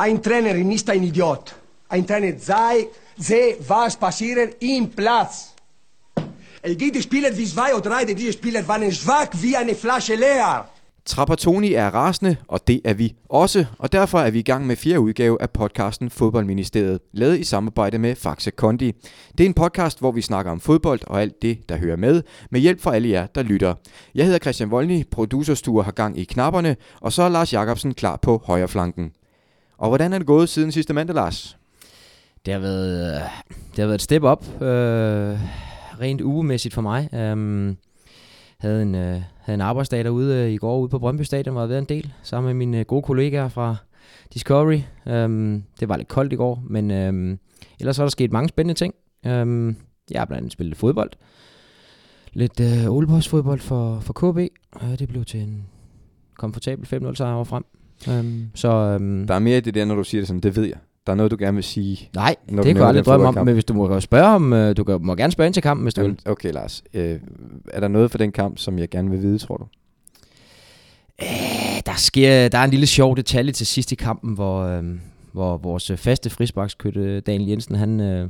Ein Trainer ist ein Idiot. Ein Trainer sei, sehe, was passiert im Platz. Es gibt Spieler wie zwei oder drei, diese Spieler waren schwach wie eine Flasche leer. Trapattoni er rasende, og det er vi også, og derfor er vi i gang med fjerde udgave af podcasten Fodboldministeriet, lavet i samarbejde med Faxe Kondi. Det er en podcast, hvor vi snakker om fodbold og alt det, der hører med, med hjælp fra alle jer, der lytter. Jeg hedder Christian Volny, producerstuer har gang i knapperne, og så er Lars Jakobsen klar på højreflanken. Og hvordan er det gået siden sidste mandag, Lars? Det har været, øh, det har været et step op, øh, rent ugemæssigt for mig. Um, havde en, øh, havde en arbejdsdag derude øh, i går ude på Brøndby Stadion, hvor jeg været en del, sammen med mine øh, gode kollegaer fra Discovery. Um, det var lidt koldt i går, men um, ellers er der sket mange spændende ting. Um, jeg har blandt andet spillet fodbold. Lidt øh, fodbold for, for KB. Uh, øh, det blev til en komfortabel 5-0 sejr frem. Um, så, um, Der er mere i det der, når du siger det sådan, det ved jeg. Der er noget, du gerne vil sige. nej, Når det kan jeg aldrig drømme om, men hvis du må spørge om, øh, du kan, må gerne spørge ind til kampen, hvis du vil. Jamen, Okay, Lars. Øh, er der noget for den kamp, som jeg gerne vil vide, tror du? Øh, der, sker, der er en lille sjov detalje til sidst i kampen, hvor, øh, hvor vores faste frisbakskytte Daniel Jensen, han, øh,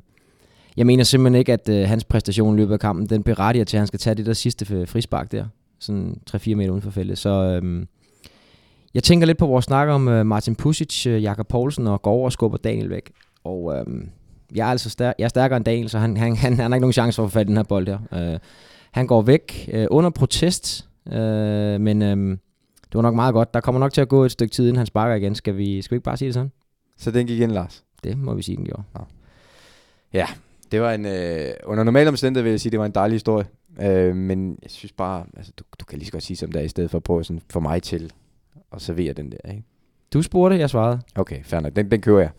jeg mener simpelthen ikke, at øh, hans præstation i løbet af kampen, den berettiger til, at han skal tage det der sidste frispark der, sådan 3-4 meter uden for feltet. Så øh, jeg tænker lidt på vores snak om øh, Martin Pusic, øh, Jakob Poulsen og går over og skubber Daniel væk. Og øh, jeg er altså stær- jeg er stærkere end Daniel, så han, han, han, han har ikke nogen chance for at få fat i den her bold her. Øh, han går væk øh, under protest, øh, men... Øh, det var nok meget godt. Der kommer nok til at gå et stykke tid, inden han sparker igen. Skal vi, skal vi ikke bare sige det sådan? Så den gik ind, Lars. Det må vi sige, den gjorde. Det var en, øh, under normale omstændigheder vil jeg sige, det var en dejlig historie. Øh, men jeg synes bare, altså, du, du kan lige så godt sige som det er, i stedet for at prøve sådan, få mig til at servere den der. Ikke? Du spurgte, jeg svarede. Okay, fair nok. Den, den kører jeg.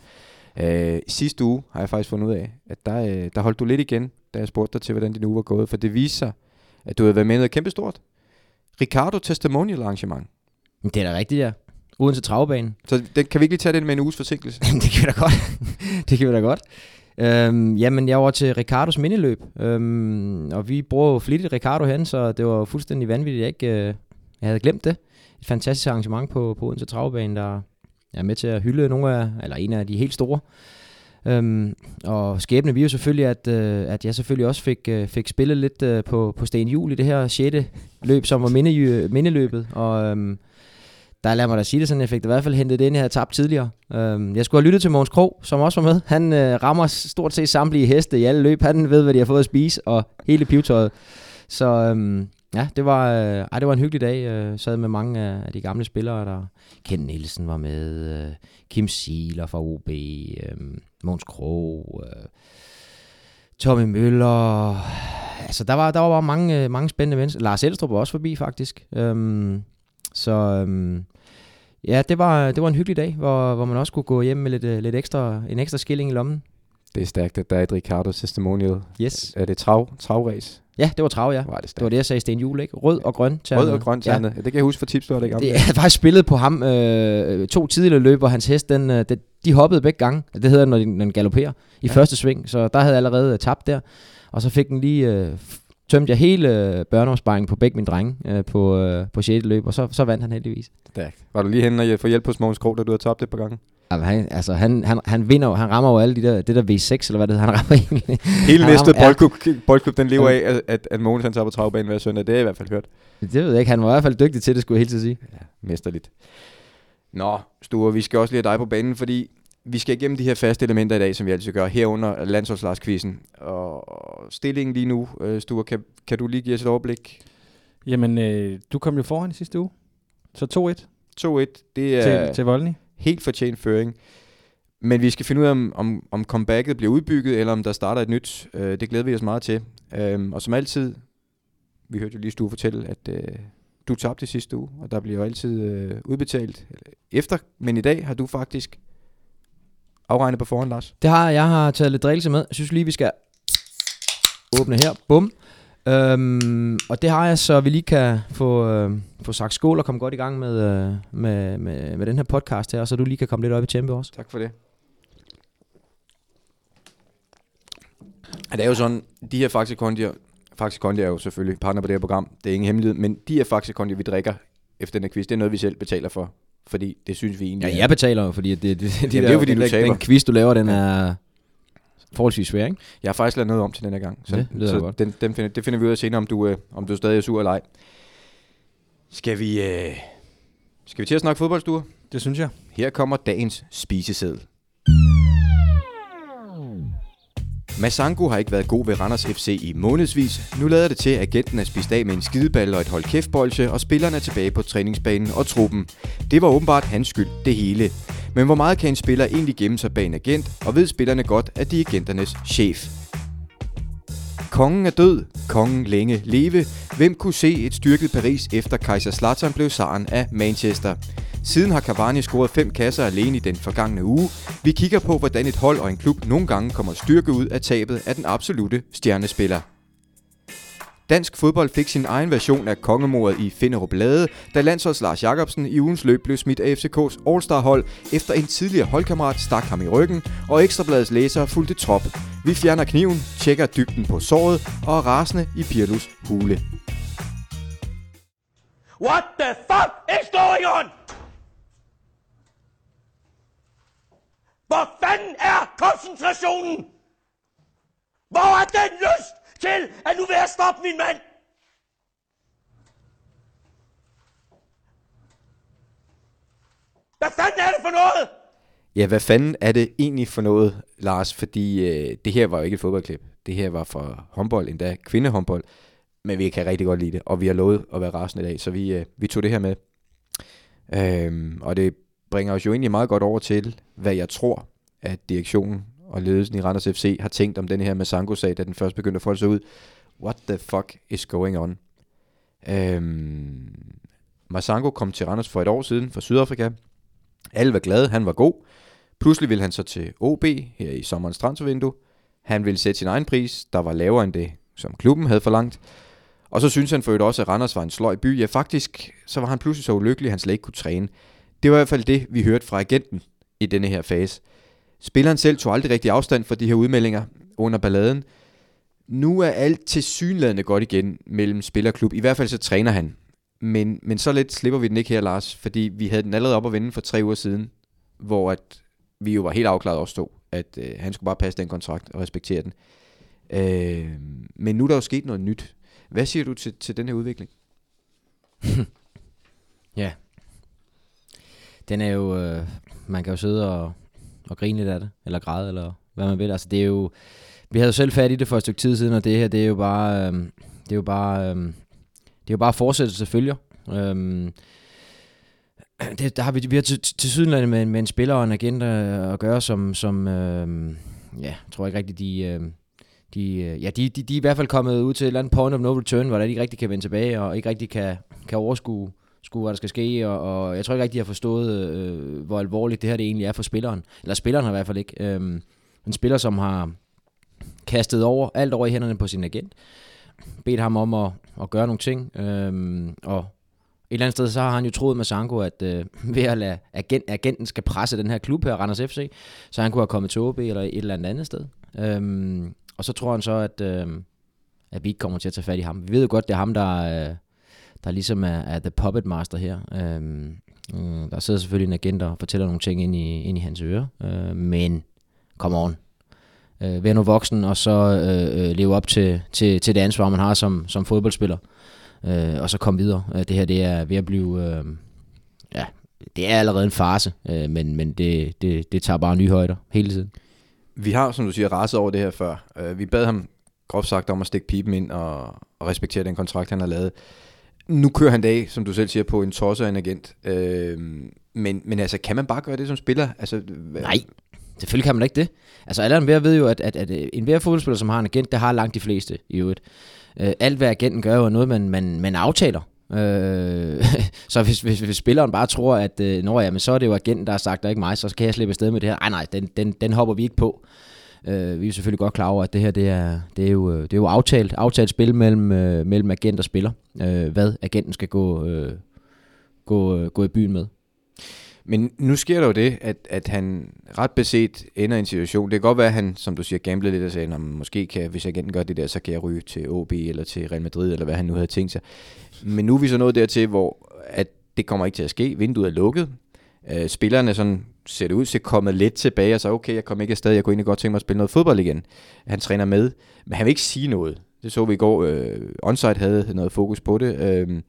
Øh, sidste uge har jeg faktisk fundet ud af, at der, øh, der holdt du lidt igen, da jeg spurgte dig til, hvordan din uge var gået. For det viser sig, at du havde været med i noget kæmpestort. Ricardo Testimonial arrangement. Men det er da rigtigt, ja. Uden til travbanen. Så den, kan vi ikke lige tage den med en uges forsinkelse? Det kan vi da godt. det kan vi da godt. Øhm, jamen, jeg var til Ricardos mindeløb, øhm, og vi bruger jo flittigt Ricardo hen, så det var fuldstændig vanvittigt, jeg ikke øh, jeg havde glemt det. Et fantastisk arrangement på, på Odense Travbane, der er med til at hylde nogle af, eller en af de helt store. Øhm, og skæbne vi jo selvfølgelig, at, øh, at jeg selvfølgelig også fik, øh, fik spillet lidt øh, på, på Sten Jul i det her 6. løb, som var minde, mindeløbet, og øhm, der lader mig da sige det sådan, jeg fik det i hvert fald hentet det ind, jeg havde tabt tidligere. Øhm, jeg skulle have lyttet til Mogens Krog, som også var med. Han øh, rammer stort set samtlige heste i alle løb. Han ved, hvad de har fået at spise, og hele pivtøjet. Så øhm, ja, det var, øh, ej, det var en hyggelig dag. Jeg sad med mange af, de gamle spillere, der Ken Nielsen var med, øh, Kim Siiler fra OB, øh, Måns Krog, øh, Tommy Møller. Altså, der var, der var bare mange, øh, mange spændende mennesker. Lars Elstrup var også forbi, faktisk. Øhm, så øhm, ja, det var, det var en hyggelig dag, hvor, hvor man også kunne gå hjem med lidt, øh, lidt ekstra, en ekstra skilling i lommen. Det er stærkt, at der er et Ricardo Testimonial. Yes. Er det trav, travræs? Ja, det var trav, ja. Er det Det var det, jeg sagde i Sten Jule, ikke? Rød og grøn. Rød og grøn Ja. ternet. Ja. Det kan jeg huske fra tips, du har det jeg havde faktisk spillet på ham øh, to tidligere løb, hvor hans hest, den, øh, det, de hoppede begge gange. Det hedder, når den, den galopperer i ja. første sving. Så der havde jeg allerede øh, tabt der. Og så fik den lige... Øh, tømte jeg hele øh, børneopsparingen på begge mine drenge øh, på, øh, på 6. løb, og så, så vandt han heldigvis. Stærkt. Var du lige henne og få hjælp hos Mogens Krog, da du har tabt det på gange? Jamen, han, altså, han, han, han vinder jo, han rammer jo alle de der, det der V6, eller hvad det hedder, han rammer egentlig. Hele Han næste rammer- ja. boldklub, den lever af, at, at, at Mogens han tager på travbanen hver søndag. Det jeg i hvert fald hørt. Det ved jeg ikke, han var i hvert fald dygtig til det, skulle jeg helt til at sige. Ja, mesterligt. Nå, Sture, vi skal også lige have dig på banen, fordi vi skal igennem de her faste elementer i dag, som vi altid gør, herunder landsholdslagskvisten. Og stillingen lige nu, øh, Sture, kan, kan du lige give os et overblik? Jamen, øh, du kom jo foran i sidste uge. Så 2-1 2-1, det er til, til Voldny helt fortjent føring. Men vi skal finde ud af, om, om, om comebacket bliver udbygget, eller om der starter et nyt. Øh, det glæder vi os meget til. Øh, og som altid, vi hørte jo lige Stue fortælle, at øh, du tabte sidste uge, og der bliver jo altid øh, udbetalt efter. Men i dag har du faktisk afregnet på forhånd, Lars. Det har jeg. Jeg har taget lidt drikkelse med. Jeg synes lige, vi skal åbne her. Bum. Øhm, og det har jeg, så vi lige kan få, øh, få sagt skål og komme godt i gang med, øh, med, med, med den her podcast her, og så du lige kan komme lidt op i tempo også. Tak for det. Det er jo sådan, de her Faxe Kondier, Faxe Kondier er jo selvfølgelig partner på det her program, det er ingen hemmelighed, men de her Faxe Kondier, vi drikker efter den her quiz, det er noget, vi selv betaler for. fordi det synes vi egentlig Ja, jeg betaler jo, fordi det, det, det, det det er jo, fordi den, du taber. den quiz, du laver, den er forholdsvis svær, ikke? Jeg har faktisk lavet noget om til den her gang, så, Det lyder så godt. Den, den finder, det finder vi ud af senere, om du, øh, om du stadig er sur eller ej. Skal vi, øh, skal vi til at snakke fodboldstuer? Det synes jeg. Her kommer dagens spiseseddel. Masango har ikke været god ved Randers FC i månedsvis. Nu lader det til, at agenten er spist af med en skideball og et hold kæftbolse, og spillerne er tilbage på træningsbanen og truppen. Det var åbenbart hans skyld, det hele. Men hvor meget kan en spiller egentlig gemme sig bag en agent, og ved spillerne godt, at de er agenternes chef? Kongen er død. Kongen længe leve. Hvem kunne se et styrket Paris efter Kaiser Zlatan blev saren af Manchester? Siden har Cavani scoret fem kasser alene i den forgangne uge. Vi kigger på, hvordan et hold og en klub nogle gange kommer styrke ud af tabet af den absolute stjernespiller. Dansk fodbold fik sin egen version af kongemordet i Finderup Lade, da landsholds Lars Jakobsen i ugens løb blev smidt af FCK's All-Star-hold, efter en tidligere holdkammerat stak ham i ryggen, og Ekstrabladets læsere fulgte trop. Vi fjerner kniven, tjekker dybden på såret og er rasende i Pirlus hule. What the fuck is going on? Hvor fanden er koncentrationen? Hvor er den lyst til, at nu vil jeg stoppe min mand? Hvad fanden er det for noget? Ja, hvad fanden er det egentlig for noget, Lars? Fordi øh, det her var jo ikke et fodboldklip. Det her var fra håndbold, endda kvindehåndbold. Men vi kan rigtig godt lide det, og vi har lovet at være rasende i dag, så vi, øh, vi tog det her med. Øhm, og det bringer os jo egentlig meget godt over til, hvad jeg tror, at direktionen og ledelsen i Randers FC har tænkt om den her Masango-sag, da den først begyndte at folde sig ud. What the fuck is going on? Øhm, Masango kom til Randers for et år siden fra Sydafrika. Alle var glade, han var god. Pludselig ville han så til OB her i sommerens transfervindue. Han ville sætte sin egen pris, der var lavere end det, som klubben havde forlangt. Og så synes han for øvrigt også, at Randers var en sløj by. Ja, faktisk så var han pludselig så ulykkelig, at han slet ikke kunne træne. Det var i hvert fald det, vi hørte fra agenten i denne her fase. Spilleren selv tog aldrig rigtig afstand for de her udmeldinger under balladen. Nu er alt til synlædende godt igen mellem spillerklub. I hvert fald så træner han. Men, men så lidt slipper vi den ikke her, Lars, fordi vi havde den allerede op at vende for tre uger siden, hvor at vi jo var helt afklaret også to, at øh, han skulle bare passe den kontrakt og respektere den. Øh, men nu er der jo sket noget nyt. Hvad siger du til, til den her udvikling? Ja. Den er jo, øh, man kan jo sidde og, og grine lidt af det, eller græde, eller hvad man vil. Altså det er jo, vi havde jo selv fat i det for et stykke tid siden, og det her, det er jo bare, øh, det er jo bare, øh, det er jo bare fortsættelse følger. Øh, det, der har vi, vi har til, til sydenlandet med, med en spiller og en agent øh, at gøre, som, som øh, ja, tror jeg ikke rigtigt, de, øh, de, øh, ja, de, de, de er i hvert fald kommet ud til et eller andet point of no return, hvor de ikke rigtig kan vende tilbage, og ikke rigtig kan, kan overskue, skue, hvad der skal ske, og, og jeg tror ikke rigtig, de har forstået, øh, hvor alvorligt det her det egentlig er for spilleren. Eller spilleren har i hvert fald ikke. Øh, en spiller, som har kastet over, alt over i hænderne på sin agent, bedt ham om at, at gøre nogle ting, øh, og et eller andet sted, så har han jo troet med Sanko, at øh, ved at lade agent, agenten skal presse den her klub her, Randers FC, så han kunne have kommet til OB eller et eller andet andet sted. Øhm, og så tror han så, at, øh, at vi ikke kommer til at tage fat i ham. Vi ved jo godt, det er ham, der, øh, der ligesom er, er the puppet master her. Øhm, øh, der sidder selvfølgelig en agent og fortæller nogle ting ind i, ind i hans ører. Øh, men, come on. Øh, vær nu voksen, og så øh, øh leve op til, til, til det ansvar, man har som, som fodboldspiller øh, og så kom videre. Øh, det her det er ved at blive, øh, ja, det er allerede en fase, øh, men, men det, det, det tager bare nye højder hele tiden. Vi har, som du siger, raset over det her før. Øh, vi bad ham groft sagt om at stikke pipen ind og, og respektere den kontrakt, han har lavet. Nu kører han dag, som du selv siger, på en tosser en agent. Øh, men, men altså, kan man bare gøre det som spiller? Altså, hvad- Nej, selvfølgelig kan man ikke det. Altså alle enhver ved jo, at, at, at øh, en hver fodboldspiller, som har en agent, det har langt de fleste i øvrigt. Øh, alt hvad agenten gør, er noget, man, man, man aftaler. Øh, så hvis, hvis, hvis spilleren bare tror, at øh, når, jamen, så er det jo agenten, der har sagt, der ikke mig, så kan jeg slippe afsted med det her. Ej nej, den, den, den hopper vi ikke på. Øh, vi er selvfølgelig godt klar over, at det her det er, det er, jo, øh, det er jo aftalt, aftalt spil mellem, øh, mellem agent og spiller, øh, hvad agenten skal gå, øh, gå, øh, gå i byen med. Men nu sker der jo det, at, at han ret beset ender i en situation. Det kan godt være, at han, som du siger, gamblede lidt og sagde, at måske kan, hvis agenten gør det der, så kan jeg ryge til OB eller til Real Madrid, eller hvad han nu havde tænkt sig. Men nu er vi så nået dertil, hvor at det kommer ikke til at ske. Vinduet er lukket. Øh, spillerne sådan, ser det ud til kommet lidt tilbage, og så okay, jeg kommer ikke afsted, jeg kunne egentlig godt tænke mig at spille noget fodbold igen. Han træner med, men han vil ikke sige noget. Det så vi i går, øh, Onsite havde noget fokus på det. Øh,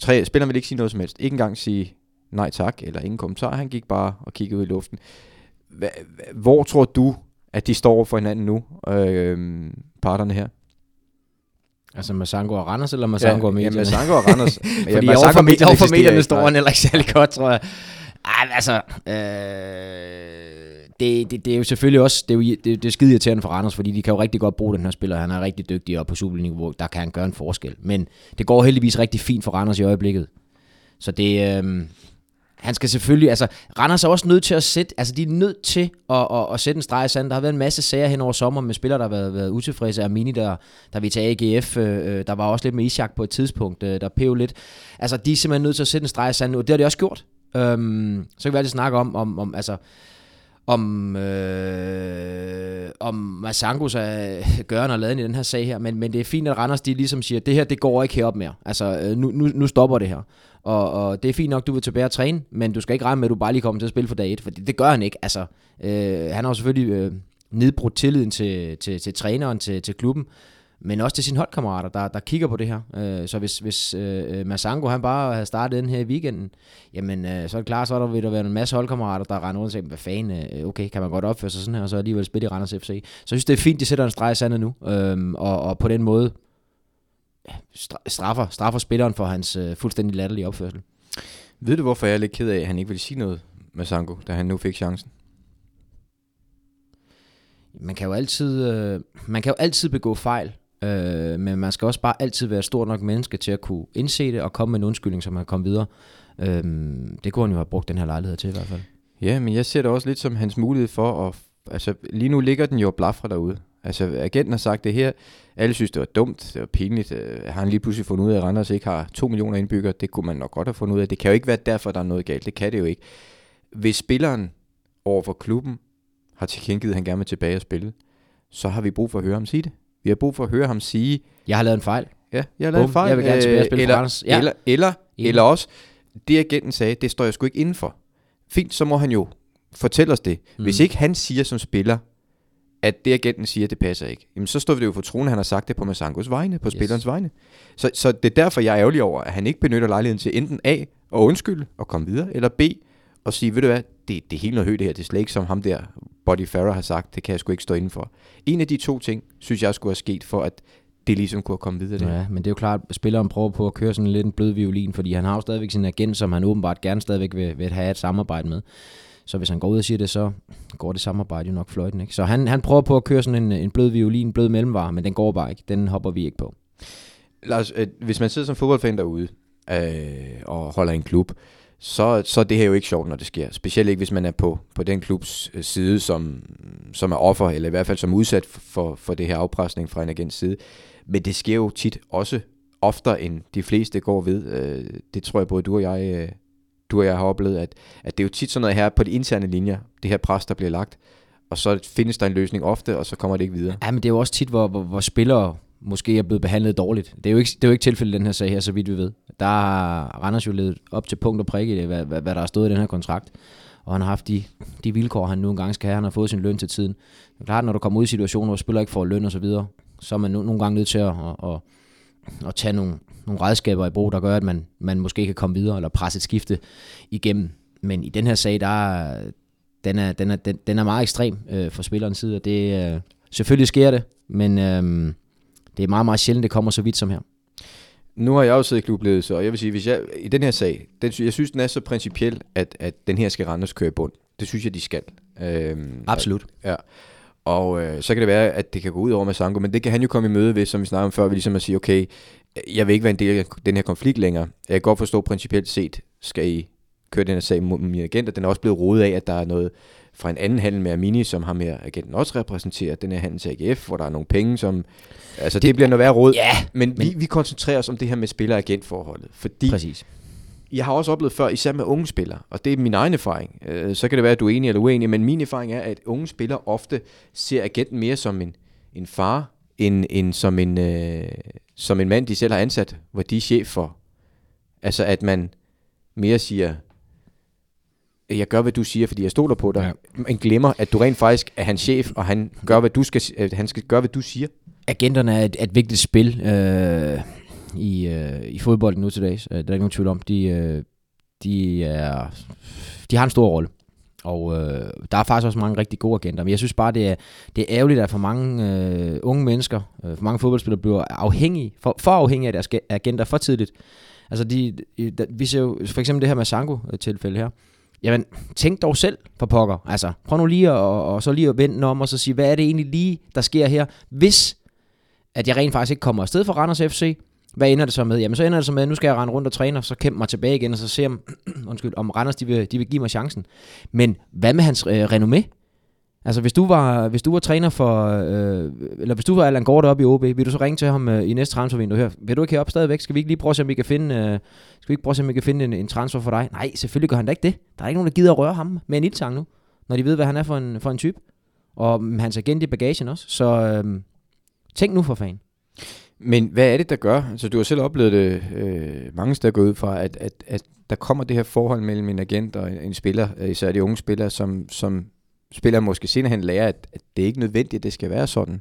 tre, spilleren vil ikke sige noget som helst. Ikke engang sige nej tak, eller ingen kommentar. Han gik bare og kiggede ud i luften. Hva, hvor tror du, at de står for hinanden nu, øh, parterne her? Altså Masango og Randers, eller Masango ja, og medierne? Ja, Masango og Randers. Fordi ja, overfor, medierne, overfor medierne står han heller ikke særlig godt, tror jeg. Ej, altså, øh, det, det, det, er jo selvfølgelig også, det er, jo, det, det er skide irriterende for Randers, fordi de kan jo rigtig godt bruge den her spiller. Han er rigtig dygtig, og på superniveau, der kan han gøre en forskel. Men det går heldigvis rigtig fint for Randers i øjeblikket. Så det, øh, han skal selvfølgelig, altså Randers er også nødt til at sætte, altså de er nødt til at, at, at sætte en streg i sand. Der har været en masse sager hen over sommer med spillere, der har været, været utilfredse. Armini, der, der vil til AGF, øh, der var også lidt med Ishak på et tidspunkt, øh, der pev lidt. Altså de er simpelthen nødt til at sætte en streg i sand, og det har de også gjort. Øhm, så kan vi altid snakke om, om, om altså, om, øh, om Masangos er øh, gørende og laden i den her sag her, men, men det er fint, at Randers de ligesom siger, det her, det går ikke herop mere. Altså, øh, nu, nu, nu stopper det her. Og, og det er fint nok, du vil tilbage og træne, men du skal ikke regne med, at du bare lige kommer til at spille for dag 1, for det, det gør han ikke. Altså, øh, han har jo selvfølgelig øh, nedbrudt tilliden til, til, til træneren, til, til klubben, men også til sine holdkammerater, der, der kigger på det her. Øh, så hvis, hvis øh, Masango han bare havde startet den her i weekenden, jamen øh, så er det klart, så er der, vil der være en masse holdkammerater, der render rundt og siger, hvad fanden, øh, okay, kan man godt opføre sig sådan her, og så alligevel spille i Randers FC. Så jeg synes, det er fint, de sætter en streg i sandet nu, øh, og, og på den måde straffer, straffer spilleren for hans øh, fuldstændig latterlige opførsel. Ved du, hvorfor jeg er lidt ked af, at han ikke ville sige noget med Sango, da han nu fik chancen? Man kan jo altid, øh, man kan jo altid begå fejl, øh, men man skal også bare altid være stort nok menneske til at kunne indse det og komme med en undskyldning, så man kan komme videre. Øh, det kunne han jo have brugt den her lejlighed til i hvert fald. Ja, men jeg ser det også lidt som hans mulighed for at... Altså, lige nu ligger den jo blafre derude. Altså, agenten har sagt det her. Alle synes, det var dumt. Det var pinligt. Øh, har han lige pludselig fundet ud af, at Randers ikke har 2 millioner indbyggere? Det kunne man nok godt have fundet ud af. Det kan jo ikke være derfor, der er noget galt. Det kan det jo ikke. Hvis spilleren over for klubben har tilkendegivet, at han gerne vil tilbage og spille, så har vi brug for at høre ham sige det. Vi har brug for at høre ham sige... Jeg har lavet en fejl. Ja, jeg har lavet Bum, en fejl. jeg vil gerne tilbage og spille eller, for. Ja. Eller, eller, Enig. eller også, det agenten sagde, det står jeg sgu ikke inden for. Fint, så må han jo fortælle os det. Mm. Hvis ikke han siger som spiller, at det agenten siger, det passer ikke, jamen så står vi det jo for troen, at han har sagt det på Masangos vegne, på yes. spillerens vegne. Så, så det er derfor, jeg er ærgerlig over, at han ikke benytter lejligheden til enten A, at undskylde og komme videre, eller B, og sige, ved du hvad, det, det er helt noget højt det her, det er slet ikke som ham der, Buddy Farrer har sagt, det kan jeg sgu ikke stå indenfor. En af de to ting, synes jeg skulle have sket for, at det ligesom kunne have kommet videre. Der. Ja, men det er jo klart, at spilleren prøver på at køre sådan lidt en blød violin, fordi han har jo stadigvæk sin agent, som han åbenbart gerne stadigvæk vil, vil have et samarbejde med. Så hvis han går ud og siger det, så går det samarbejde jo nok fløjten. Ikke? Så han, han prøver på at køre sådan en, en blød violin, en blød mellemvare, men den går bare ikke. Den hopper vi ikke på. Lars, øh, hvis man sidder som fodboldfan derude øh, og holder en klub, så, så det her jo ikke sjovt, når det sker. Specielt ikke, hvis man er på, på den klubs øh, side, som, som er offer, eller i hvert fald som udsat for, for det her afpresning fra en agents side. Men det sker jo tit også oftere, end de fleste går ved. Øh, det tror jeg både du og jeg, øh, du og jeg har oplevet, at, at det er jo tit sådan noget her på de interne linjer, det her pres, der bliver lagt, og så findes der en løsning ofte, og så kommer det ikke videre. Ja, men det er jo også tit, hvor, hvor, hvor spillere måske er blevet behandlet dårligt. Det er jo ikke, det er jo ikke tilfældet i den her sag her, så vidt vi ved. Der har Randers jo ledet op til punkt og prik i det, hvad, hvad, hvad der har stået i den her kontrakt. Og han har haft de, de vilkår, han nu engang skal have. Han har fået sin løn til tiden. Det er klart, når du kommer ud i situationer, hvor spiller ikke får løn og så videre, så er man no, nogle gange nødt til at, at, at, at tage nogle, nogle redskaber i brug, der gør, at man, man måske kan komme videre eller presse et skifte igennem. Men i den her sag, der den, er, den, er, den, den er meget ekstrem øh, for spillerens side, og det, øh, selvfølgelig sker det, men øh, det er meget, meget sjældent, det kommer så vidt som her. Nu har jeg jo siddet i klubledelse, og jeg vil sige, hvis jeg, i den her sag, den, jeg synes, den er så principiel, at, at den her skal Randers køre i bund. Det synes jeg, de skal. Øhm, Absolut. Ja. Og øh, så kan det være, at det kan gå ud over med Sanko, men det kan han jo komme i møde ved, som vi snakkede om før, ved ligesom at sige, okay, jeg vil ikke være en del af den her konflikt længere. Jeg kan godt forstå principielt set, skal I køre den her sag mod min agent, og den er også blevet rodet af, at der er noget fra en anden handel med Armini, som ham her agenten også repræsenterer, den her handel til AGF, hvor der er nogle penge, som... Altså, det, det bliver noget værre råd. Ja, men, men vi, vi koncentrerer os om det her med spiller-agent-forholdet, fordi Præcis. jeg har også oplevet før, især med unge spillere, og det er min egen erfaring. Øh, så kan det være, at du er enig eller uenig, men min erfaring er, at unge spillere ofte ser agenten mere som en, en far, end, end som, en, øh, som en mand, de selv har ansat, hvor de er chef for. Altså, at man mere siger, jeg gør, hvad du siger, fordi jeg stoler på dig, ja. men glemmer, at du rent faktisk er hans chef, og han gør, hvad du skal, han skal gøre, hvad du siger. Agenterne er et, et vigtigt spil øh, i, øh, i fodbolden nu til dags. Øh, der er ikke nogen tvivl om. De, øh, de, er, de har en stor rolle. Og øh, der er faktisk også mange rigtig gode agenter. Men jeg synes bare, det er, det er ærgerligt, at for mange øh, unge mennesker, øh, for mange fodboldspillere, bliver afhængige, for, for afhængige af deres agenter for tidligt. Altså, de, de, vi ser jo for eksempel det her med Sango-tilfælde her. Jamen, tænk dog selv for pokker. Altså, prøv nu lige at, og, og så lige at vende om og så sige, hvad er det egentlig lige, der sker her, hvis at jeg rent faktisk ikke kommer afsted for Randers FC, hvad ender det så med? Jamen så ender det så med, at nu skal jeg rende rundt og træne, og så kæmpe mig tilbage igen, og så se om, undskyld, om Randers de vil, de vil give mig chancen. Men hvad med hans øh, renommé? Altså hvis du var, hvis du var træner for, øh, eller hvis du var Allan Gård oppe i OB, vil du så ringe til ham øh, i næste transfervindue her? vil du ikke herop stadigvæk? Skal vi ikke lige prøve at se, om vi kan finde, øh, skal vi ikke prøve at se, om vi kan finde en, en transfer for dig? Nej, selvfølgelig gør han da ikke det. Der er ikke nogen, der gider at røre ham med en ildtang nu, når de ved, hvad han er for en, for en type. Og mm, øh, hans agent i bagagen også. Så øh, tænk nu for fanden. Men hvad er det, der gør? Altså, du har selv oplevet det øh, mange steder gået ud fra, at, at, at der kommer det her forhold mellem en agent og en, en spiller, øh, især de unge spillere, som, som spiller måske senere hen lærer, at, at det er ikke nødvendigt, at det skal være sådan.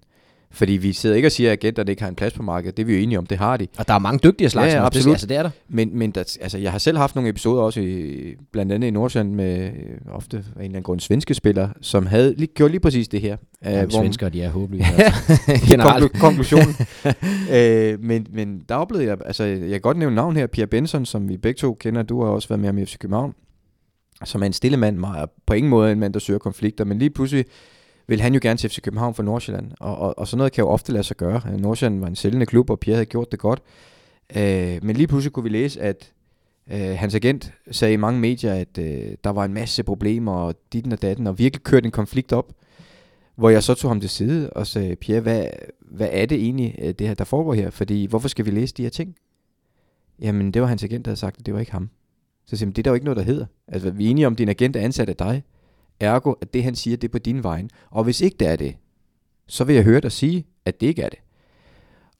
Fordi vi sidder ikke og siger, at agenterne ikke har en plads på markedet. Det er vi jo enige om, det har de. Og der er mange dygtige slags. Ja, absolut. Altså, det er der. Men, men der, altså, jeg har selv haft nogle episoder også, i, blandt andet i Nordsjælland, med øh, ofte af en eller anden grund svenske spillere, som havde lige, gjort lige præcis det her. Ja, hvor svensker, de er håbløse. Altså. Konklu- konklusionen. øh, men, men der oplevede jeg, altså jeg kan godt nævne navn her, Pierre Benson, som vi begge to kender. Du har også været med ham i FC København. Som er en stille mand, på ingen måde en mand, der søger konflikter, men lige pludselig vil han jo gerne til FC København for Nordsjælland, og, og, og sådan noget kan jo ofte lade sig gøre. Øh, Nordsjælland var en sælgende klub, og Pierre havde gjort det godt. Øh, men lige pludselig kunne vi læse, at øh, hans agent sagde i mange medier, at øh, der var en masse problemer, og ditten og datten, og virkelig kørte en konflikt op, hvor jeg så tog ham til side og sagde, Pierre, hvad, hvad er det egentlig, øh, det her, der foregår her? Fordi, hvorfor skal vi læse de her ting? Jamen, det var hans agent, der havde sagt, at det var ikke ham. Så siger det er der jo ikke noget, der hedder. Altså, vi er enige om, at din agent er ansat af dig. Ergo, at det han siger, det er på din vej. Og hvis ikke det er det, så vil jeg høre dig sige, at det ikke er det.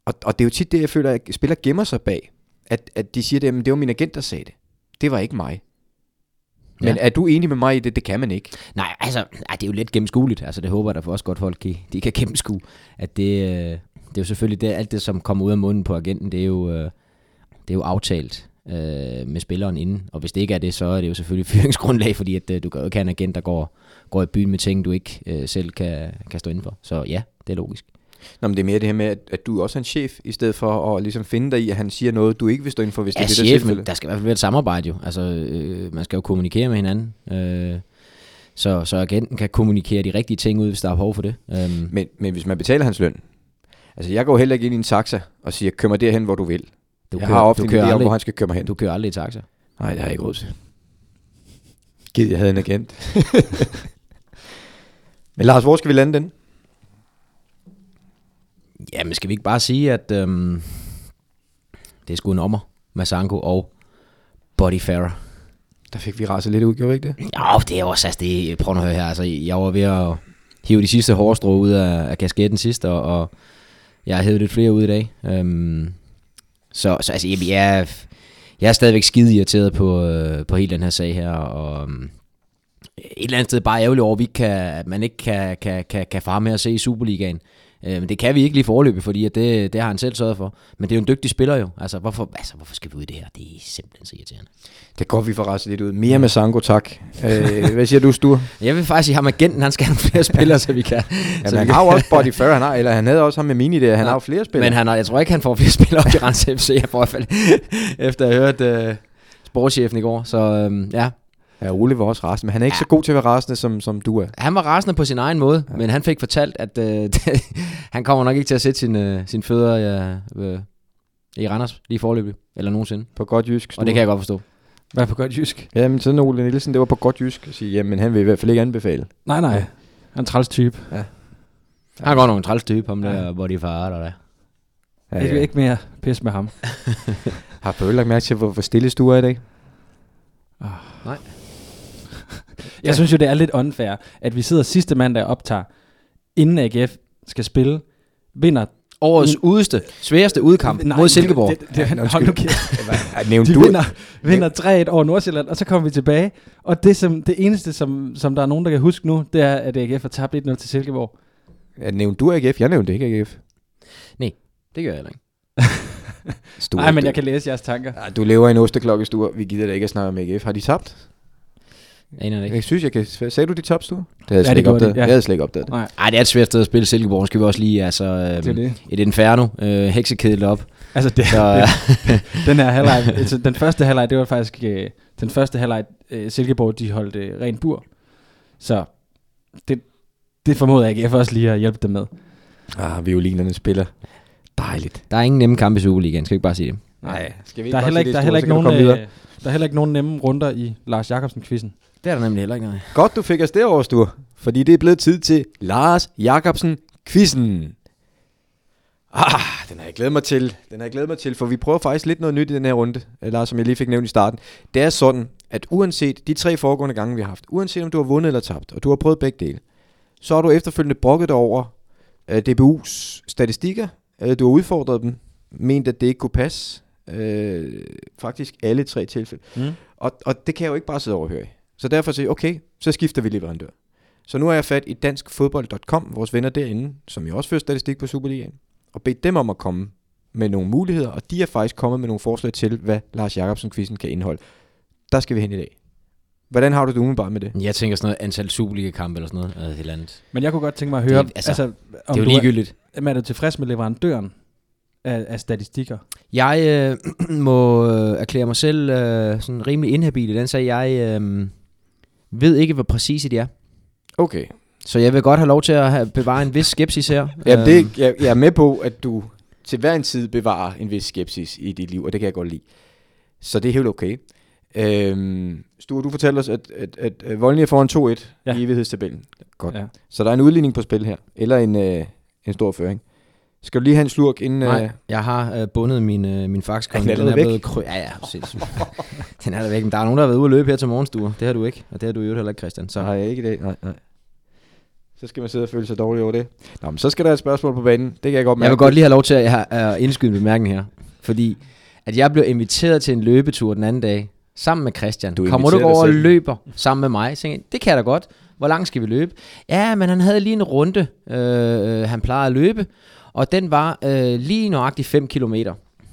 Og, og det er jo tit det, jeg føler, at spiller gemmer sig bag. At, at de siger, at det var min agent, der sagde det. Det var ikke mig. Men ja. er du enig med mig i det? Det kan man ikke. Nej, altså, ej, det er jo lidt gennemskueligt. Altså, det håber jeg da for også godt, folk de, de kan gennemskue. At det, øh, det er jo selvfølgelig det, alt det, som kommer ud af munden på agenten, det er jo, øh, det er jo aftalt øh, med spilleren inden. Og hvis det ikke er det, så er det jo selvfølgelig fyringsgrundlag, fordi at, øh, du kan jo ikke have en agent, der går, går i byen med ting, du ikke øh, selv kan, kan stå indenfor. Så ja, det er logisk. Nå, men det er mere det her med, at, at du også er en chef, i stedet for at ligesom finde dig i, at han siger noget, du ikke vil stå indenfor, hvis ja, det er det, chef, der der skal i hvert fald være et samarbejde jo. Altså, øh, man skal jo kommunikere med hinanden. Øh, så, så agenten kan kommunikere de rigtige ting ud, hvis der er behov for det. Um, men, men hvis man betaler hans løn, altså jeg går heller ikke ind i en taxa og siger, kør mig derhen, hvor du vil. Du jeg kører, har ofte du kører en idé om, hvor han skal køre mig hen. Du kører aldrig i taxa. Nej, det har jeg ikke råd til. Gid, jeg havde en agent. Men Lars, hvor skal vi lande den? Ja, men skal vi ikke bare sige, at øhm, det er sgu en ommer, Masanko og Body Farrer. Der fik vi raset lidt ud, gjorde vi ikke det? Ja, det er også, altså det, prøv at høre her, altså jeg var ved at hive de sidste hårstrå ud af, af kasketten sidst, og, og jeg har hævet lidt flere ud i dag. Øhm, så, så altså, jeg, jeg, jeg er stadigvæk skide irriteret på, øh, på hele den her sag her, og øhm, et eller andet sted bare ærgerligt over, at, vi kan, at man ikke kan, kan, kan, kan få med at se i Superligaen. Øh, men det kan vi ikke lige forløbe, fordi at det, det har han selv sørget for. Men det er jo en dygtig spiller jo. Altså, hvorfor, altså, hvorfor skal vi ud i det her? Det er simpelthen så irriterende. Det går vi for lidt ud. Mere med Sango, tak. øh, hvad siger du, Stur? Jeg vil faktisk sige, ham agenten, han skal have flere spillere, så vi kan. ja, så han har jo også Body Fair, han har, eller han havde også ham med mini der, han ja, har jo flere spillere. Men han har, jeg tror ikke, han får flere spillere op i Rens FC, i hvert fald, efter at have hørt uh, sportschefen i går. Så um, ja, Ja, Ole var også rasende, men han er ikke ja. så god til at være rasende, som, som du er. Han var rasende på sin egen måde, ja. men han fik fortalt, at øh, han kommer nok ikke til at sætte sin, øh, sin fødder ja, øh, i Randers lige forløbig, eller nogensinde. På godt jysk. Og det kan jeg godt forstå. Hvad på godt jysk? Jamen sådan Ole Nielsen, det var på godt jysk at sige, jamen han vil i hvert fald ikke anbefale. Nej, nej. Han er en træls type. Ja. Han er godt nok en træls type, ham ja. der body far der. Ja, ja. Ikke, ikke mere pis med ham. Har du lagt mærke til, hvor, hvor stille du er i dag? Oh. Nej. Jeg synes jo, det er lidt unfair, at vi sidder sidste mandag og optager, inden AGF skal spille, vinder Årets udeste, sværeste udkamp Nej, mod Silkeborg. Det, det, det, hold nu kæft. Ja, De du, vinder, vinder 3-1 over Nordsjælland, og så kommer vi tilbage. Og det, som, det eneste, som, som der er nogen, der kan huske nu, det er, at AGF har tabt 1-0 til Silkeborg. ja, nævnte du AGF? Jeg nævnte ikke AGF. Det gør jeg heller ikke. Nej, men jeg kan læse jeres tanker. Ja, du lever i en osteklokkestue. Vi gider da ikke at snakke om AGF. Har de tabt? Jeg aner det ikke. Jeg synes, jeg kan... Sagde du de tabte, Stue? Det havde jeg Ja, slet det ikke opdaget. ja. Jeg havde slet ikke opdaget det. Nej, Ej, det er et svært sted at spille Silkeborg. Skal vi også lige, altså, det er øh, det. et inferno, øh, heksekedel op. Altså, det, Så, øh, den her halvleg, altså, den første halvleg, det var faktisk øh, den første halvleg, øh, Silkeborg, de holdt øh, rent bur. Så det, det formoder jeg AGF også lige at hjælpe dem med. Ah, violinerne spiller. Dejligt. der er ingen nemme kampe i Superligaen, skal vi ikke bare sige det? Nej, skal vi Der er heller ikke, der er heller ikke nogen, øh, der er heller ikke nogen nemme runder i Lars Jakobsen-quizzen. Det er der nemlig heller ikke noget. Godt, du fik os derovre, Stue. Fordi det er blevet tid til Lars Jakobsen quizzen. Ah, den har jeg glædet mig til. Den har jeg glædet mig til, for vi prøver faktisk lidt noget nyt i den her runde, eh, Lars, som jeg lige fik nævnt i starten. Det er sådan, at uanset de tre foregående gange, vi har haft, uanset om du har vundet eller tabt, og du har prøvet begge dele, så har du efterfølgende brokket dig over uh, DBU's statistikker. Uh, du har udfordret dem, ment, at det ikke kunne passe. Uh, faktisk alle tre tilfælde. Mm. Og, og det kan jeg jo ikke bare sidde overhøre i. Så derfor siger jeg, okay, så skifter vi leverandør. Så nu er jeg fat i danskfodbold.com, vores venner derinde, som jo også fører statistik på Superligaen, og bedt dem om at komme med nogle muligheder, og de er faktisk kommet med nogle forslag til, hvad Lars Jakobsen-quizzen kan indeholde. Der skal vi hen i dag. Hvordan har du det umiddelbart med det? Jeg tænker sådan noget antal Superliga-kampe eller sådan noget. Eller eller andet. Men jeg kunne godt tænke mig at høre, Det- altså, altså, Det om er jo du ligegyldigt. er, er du tilfreds med leverandøren af, af statistikker? Jeg øh, må øh, erklære mig selv øh, sådan rimelig inhabil i den sag. Jeg øh, ved ikke, hvor præcise de er. Okay. Så jeg vil godt have lov til at have, bevare en vis skepsis her. Jamen, Øhm, det, jeg, jeg er med på, at du til hver en tid bevarer en vis skepsis i dit liv, og det kan jeg godt lide. Så det er helt okay. Øhm, Sture, du fortæller os, at, at, at, at Voldny er foran 2-1 Ja. ja. i evighedstabellen. Godt. Ja. Ja. Så der er en udligning på spil her, eller en, øh, en stor føring. Skal du lige have en slurk inden... Nej, Øh, jeg har øh, bundet min, øh, min faxkonto. Er den allerede væk? blevet krø- ja, ja, sindssygt. den er der væk. Men der er nogen, der har været ude at løbe her til morgenstue. Det har du ikke. Og det har du jo heller ikke, Christian. Så jeg ikke dag. Nej, nej. Så skal man sidde og føle sig dårlig over det. Nå, men så skal der et spørgsmål på banen. Det kan jeg godt mærke. Jeg vil godt lige have lov til at, have, at indskyde en bemærkning her. Fordi at jeg blev inviteret til en løbetur den anden dag, sammen med Christian. Du Kommer du over og løber sammen med mig? Så jeg, det kan jeg da godt. Hvor langt skal vi løbe? Ja, men han havde lige en runde, øh, øh, han plejede at løbe. Og den var øh, lige nøjagtigt 5 km.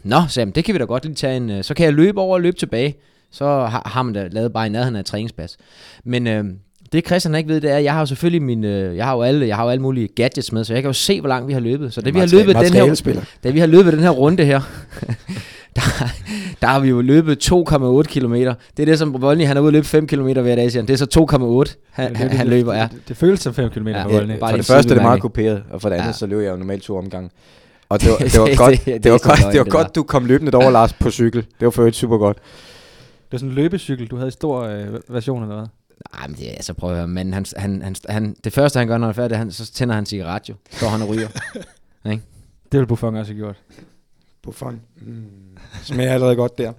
Nå, Sam, det kan vi da godt lige tage en... Øh, så kan jeg løbe over og løbe tilbage. Så har, har man da lavet bare i nærheden af et træningspas. Men øh, det Christian ikke ved, det er, at jeg har jo selvfølgelig min, øh, jeg har jo alle, jeg har jo alle mulige gadgets med, så jeg kan jo se, hvor langt vi har løbet. Så da vi har løbet den her, da vi har løbet den her runde her, der, der har vi jo løbet 2,8 km. Det er det, som Voldny, han er ude at løbe 5 km hver dag, siger han. Det er så 2,8, han, han, han løber, ja. Det, det, det føles som 5 km Ja, ja, ja, Voldny. bare For det første er det meget kuperet, og for det andet, Ja. ja. så løber jeg jo normalt to omgange. Og det var, det var godt, det- var så godt, det var godt du kom løbende over, Lars, på cykel. Det var for øvrigt super godt. Det var sådan en løbecykel, du havde i stor øh, version eller hvad? Ej, men det er altså, prøv at høre, men han, han, han, han, det første, han gør, når han er færdig, han, så tænder han cigaret jo. Står han og ryger. Det ville Buffon også have gjort. Buffon. Mm. Smager allerede godt der.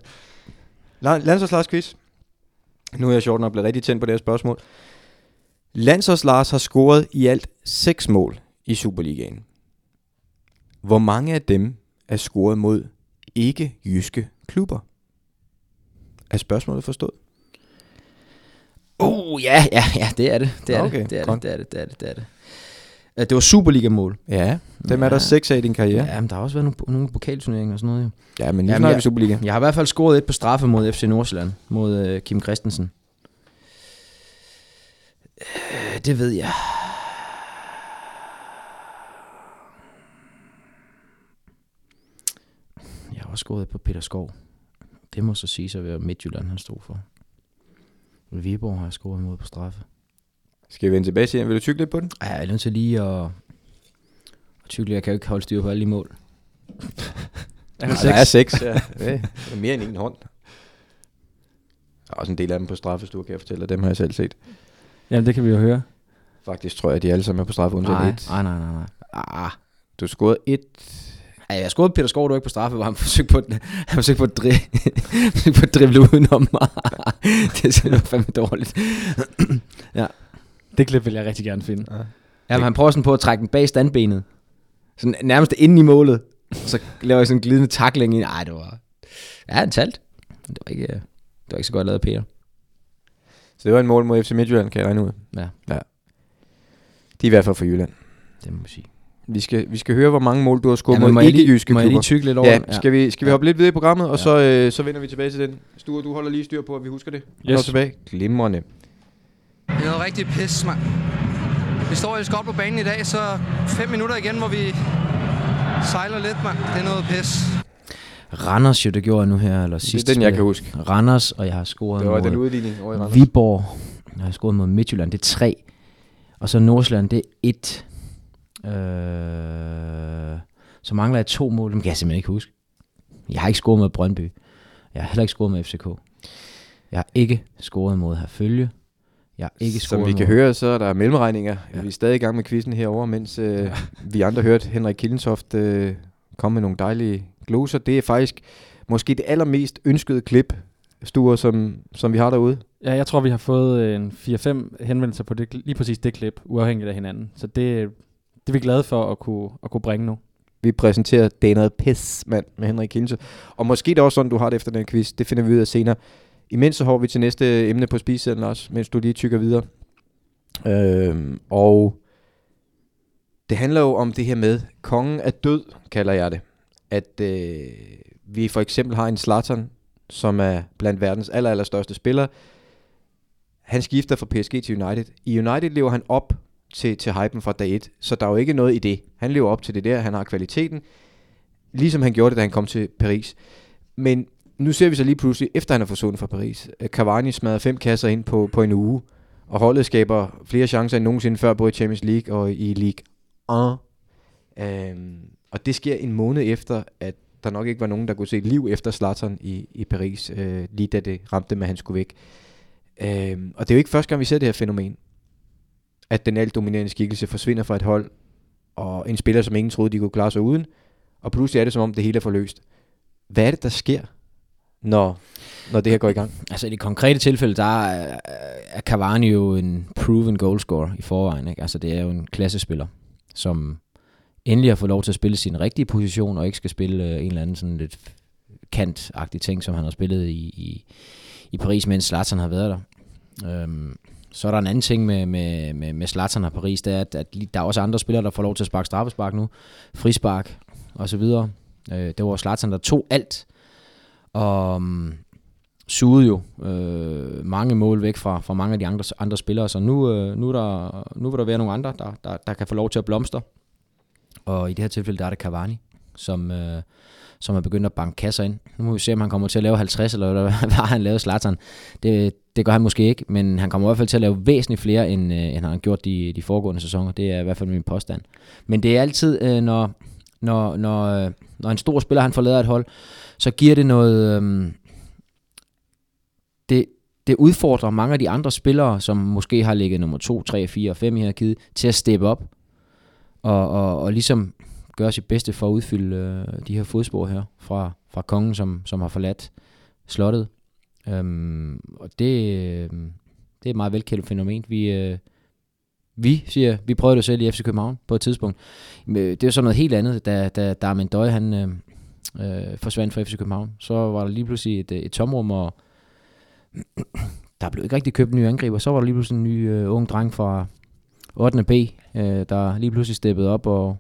La- Landsholds Lars quiz. Nu er jeg sjovt nok blevet rigtig tændt på det her spørgsmål. Landsholds Lars har scoret i alt 6 mål i Superligaen. Hvor mange af dem er scoret mod ikke-jyske klubber? Er spørgsmålet forstået? Uh, ja, ja, ja, det er det. Det er Okay, det. Det er det, det er det, det er det, det er det. Øh, Det var Superliga-mål. Ja, dem er der Ja. 6 af i din karriere. Ja, men der har også været nogle, nogle pokalturneringer og sådan noget. Jo. Ja, men nu Jamen, snakker jeg- vi Superliga. Jeg har i hvert fald scoret et på straffe mod FC Nordsjælland, mod øh, Kim Christensen. Øh, det ved jeg. Jeg har også scoret et på Peter Skov. Det må så sige at være Midtjylland, han stod for. Viborg har jeg scoret mod på straffe. Skal vi vende tilbage til? Vil du tykke lidt på den? Ej, jeg er nødt til lige at... at tykke lidt. Jeg kan jo ikke holde styr på alle de mål. Er Nej, det der er 6? 6. Ja. Det er mere end en hånd. Der er også en del af dem på straffestur, kan jeg fortælle dig. Dem har jeg selv set. Jamen, det kan vi jo høre. Faktisk tror jeg, at de alle sammen er på straffe, undtagen Nej, et. nej, nej, nej. nej. Ah, Du scorede et. Ja, jeg scorede Peter Skov, du ikke på straffe, hvor han forsøgte på, han forsøgte på, at, dri, forsøgte på at drible udenom mig. det er simpelthen fandme dårligt. Det klip vil jeg rigtig gerne finde. Ja, men han prøver sådan på at trække den bag standbenet. sådan nærmest inde i målet. Så laver jeg sådan en glidende takling ind. Ej, det var... Ja, en talt. Det var ikke, øh, det var ikke så godt lavet af Peter. Så det var en mål mod FC Midtjylland, kan jeg regne ud. Ja, De er i hvert fald for Jylland. det må man sige. Vi skal, vi skal høre, hvor mange mål du har scoret Ja, ja, mod ikke-jyske Må jeg lige tykke lidt over Ja, skal vi, skal vi Ja. hoppe lidt videre i programmet, og Ja. så, øh, så vender vi tilbage til den. Sture, du holder lige styr på, at vi husker det. Og Yes. så tilbage. Glimrende. Det er noget rigtig pis, mand. Vi står ellers godt på banen i dag, så fem minutter igen, hvor vi sejler lidt, mand. Det er noget pis. Randers jo, det gjorde jeg nu her, eller Det sidst. er den, jeg kan huske. Randers, og jeg har scoret Det var mod den udligning over i Randers. Viborg. Jeg har scoret mod Midtjylland, det er tre. Og så Nordsjælland, det er et. Øh, så mangler jeg to mål, dem kan jeg simpelthen ikke huske. Jeg har ikke scoret mod Brøndby. Jeg har heller ikke scoret med FCK. Jeg har ikke scoret mod Herfølge. Jeg har ikke Som vi kan mod... høre, så er der mellemregninger. Ja. Ja. Vi er stadig i gang med quizzen herover, mens øh, vi andre hørte Henrik Kildensoft øh, komme med nogle dejlige gloser. Det er faktisk måske det allermest ønskede klip, Sture, som, som vi har derude. Ja, jeg tror, vi har fået øh, en 4-5 henvendelser på det, lige præcis det klip, uafhængigt af hinanden. Så det, det er vi glade for at kunne, at kunne bringe nu. Vi præsenterer Det er noget pis, mand, med Henrik Kildensoft. Og måske det er også sådan, du har det efter den quiz. Det finder vi ud af senere. Imens så hopper vi til næste emne på spisesedlen også, mens du lige tykker videre. Øhm, og det handler jo om det her med, kongen er død, kalder jeg det. At øh, vi for eksempel har en Zlatan, som er blandt verdens aller, aller største spillere. Han skifter fra PSG til United. I United lever han op til, til hypen fra dag 1, så der er jo ikke noget i det. Han lever op til det der, han har kvaliteten, ligesom han gjorde det, da han kom til Paris. Men nu ser vi så lige pludselig, efter han er forsvundet fra Paris, at Cavani smadrer fem kasser ind på, på en uge, og holdet skaber flere chancer end nogensinde før, både i Champions League og i League 1. Øhm, og det sker en måned efter, at der nok ikke var nogen, der kunne se liv efter Zlatan i, i Paris, øh, lige da det ramte med, at han skulle væk. Øhm, og det er jo ikke første gang, vi ser det her fænomen, at den alt dominerende skikkelse forsvinder fra et hold, og en spiller, som ingen troede, de kunne klare sig uden, og pludselig er det som om, det hele er forløst. Hvad er det, der sker, når, når det her går i gang? Altså i det konkrete tilfælde, der er, er Cavani jo en proven goalscorer i forvejen. Ikke? Altså det er jo en klassespiller, som endelig har fået lov til at spille sin rigtige position, og ikke skal spille øh, en eller anden sådan lidt kantagtig ting, som han har spillet i, i, i Paris, mens Zlatan har været der. Øhm, så er der en anden ting med, med, med, med Zlatan og Paris, det er, at, at der er også andre spillere, der får lov til at sparke straffespark nu. Frispark og så videre. Øh, det var Zlatan, der tog alt. Og mm, sugede jo øh, mange mål væk fra, fra mange af de andre, andre spillere, så nu, øh, nu, er der, nu vil der være nogle andre, der, der, der kan få lov til at blomstre. Og i det her tilfælde, der er det Cavani, som, øh, som er begyndt at banke kasser ind. Nu må vi se, om han kommer til at lave 50, eller hvad hvad har han lavet Zlatan. Det, det gør han måske ikke, men han kommer i hvert fald til at lave væsentligt flere, end, øh, end han har gjort de, de foregående sæsoner. Det er i hvert fald min påstand. Men det er altid, øh, når, når, når, øh, når en stor spiller han forlader et hold, så giver det noget... Øh, det, det udfordrer mange af de andre spillere, som måske har ligget nummer 2, 3, 4 og 5 i hierarkiet, til at steppe op og, og, og ligesom gøre sit bedste for at udfylde øh, de her fodspor her fra, fra kongen, som, som har forladt slottet. Øhm, og det, øh, det er et meget velkendt fænomen. Vi, øh, vi siger, vi prøvede det selv i FC København på et tidspunkt. Øh, det er jo så noget helt andet, da, da Darmen Døje, han øh, øh, forsvandt fra FC København. Så var der lige pludselig et, øh, et tomrum, og der blev ikke rigtig købt nye angriber. Så var der lige pludselig en ny øh, ung dreng fra 8. B, øh, der lige pludselig steppede op og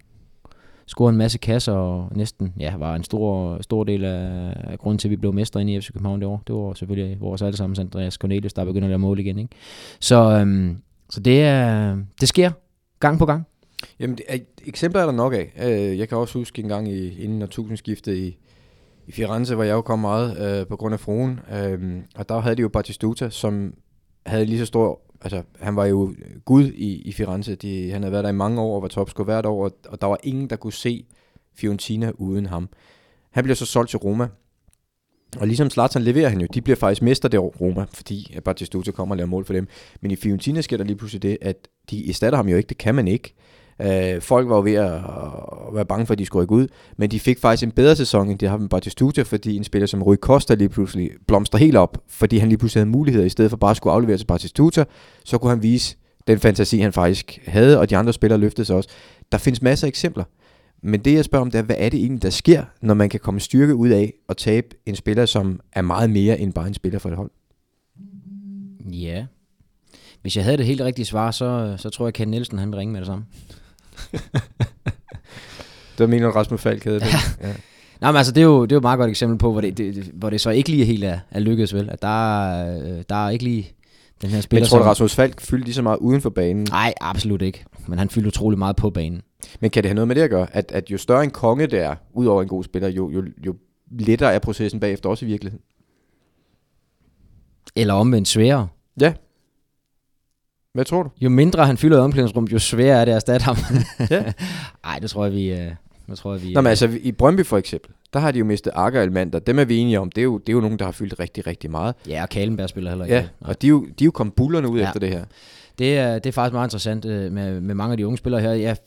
scorede en masse kasser, og næsten ja, var en stor, stor del af, af grunden til, at vi blev mestre inde i FC København det år. Det var selvfølgelig vores allesammens Andreas Cornelius, der begynder at lave mål igen. Ikke? Så, øhm, så det, er, det sker gang på gang. Jamen, det er, eksempler er der nok af. Øh, jeg kan også huske en gang i, inden årtusindskiftet i, i Firenze, hvor jeg jo kom meget øh, på grund af fruen. Øh, og der havde de jo Batistuta, som havde lige så stor... Altså, han var jo gud i, i Firenze. De, han havde været der i mange år og var topscorer hvert år, og, og der var ingen, der kunne se Fiorentina uden ham. Han bliver så solgt til Roma. Og ligesom Zlatan leverer han jo, de bliver faktisk mester der Roma, fordi at Batistuta kommer og laver mål for dem. Men i Fiorentina sker der lige pludselig det, at de erstatter ham jo ikke, det kan man ikke. Øh, folk var jo ved at, at være bange for, at de skulle rykke ud, men de fik faktisk en bedre sæson, end de har med Batistuta, fordi en spiller som Rui Costa lige pludselig blomstrer helt op, fordi han lige pludselig havde muligheder, i stedet for bare at skulle aflevere til Batistuta, så kunne han vise den fantasi, han faktisk havde, og de andre spillere løftede sig også. Der findes masser af eksempler, Men det jeg spørger om, det er, hvad er det egentlig, der sker, når man kan komme styrke ud af at tabe en spiller, som er meget mere end bare en spiller for et hold? Ja. Hvis jeg havde det helt rigtige svar, så, så tror jeg, at Ken Nielsen han vil ringe med det samme. Det mener du, Rasmus Falk havde det? Ja. Nej, men altså, det er jo, det er jo et meget godt eksempel på, hvor det, det, hvor det så ikke lige helt er, er lykkedes, vel? At der, er, øh, der er ikke lige den her Men spiller, jeg tror, at som- Rasmus Falk fyldte lige så meget uden for banen. Nej, absolut ikke. Men han fyldte utrolig meget på banen. Men kan det have noget med det at gøre, at, at jo større en konge det er, ud over en god spiller, jo, jo, jo lettere er processen bagefter også i virkeligheden? Eller omvendt sværere. Ja. Hvad tror du? Jo mindre han fylder omklædningsrum, jo sværere er det at erstatte ham. Ja. Nej, det tror jeg, vi... Øh, det tror jeg, vi Nå, men altså i Brøndby for eksempel, der har de jo mistet Akker og Elmander. Dem er vi enige om. Det er, jo, det er jo nogen, der har fyldt rigtig, rigtig meget. Ja, og Kalenberg spiller heller ikke. Ja, Nej. og de er jo, de er jo kommet bullerne ud Ja. efter det her. Det er, det er faktisk meget interessant øh, med, med mange af de unge spillere her. Jeg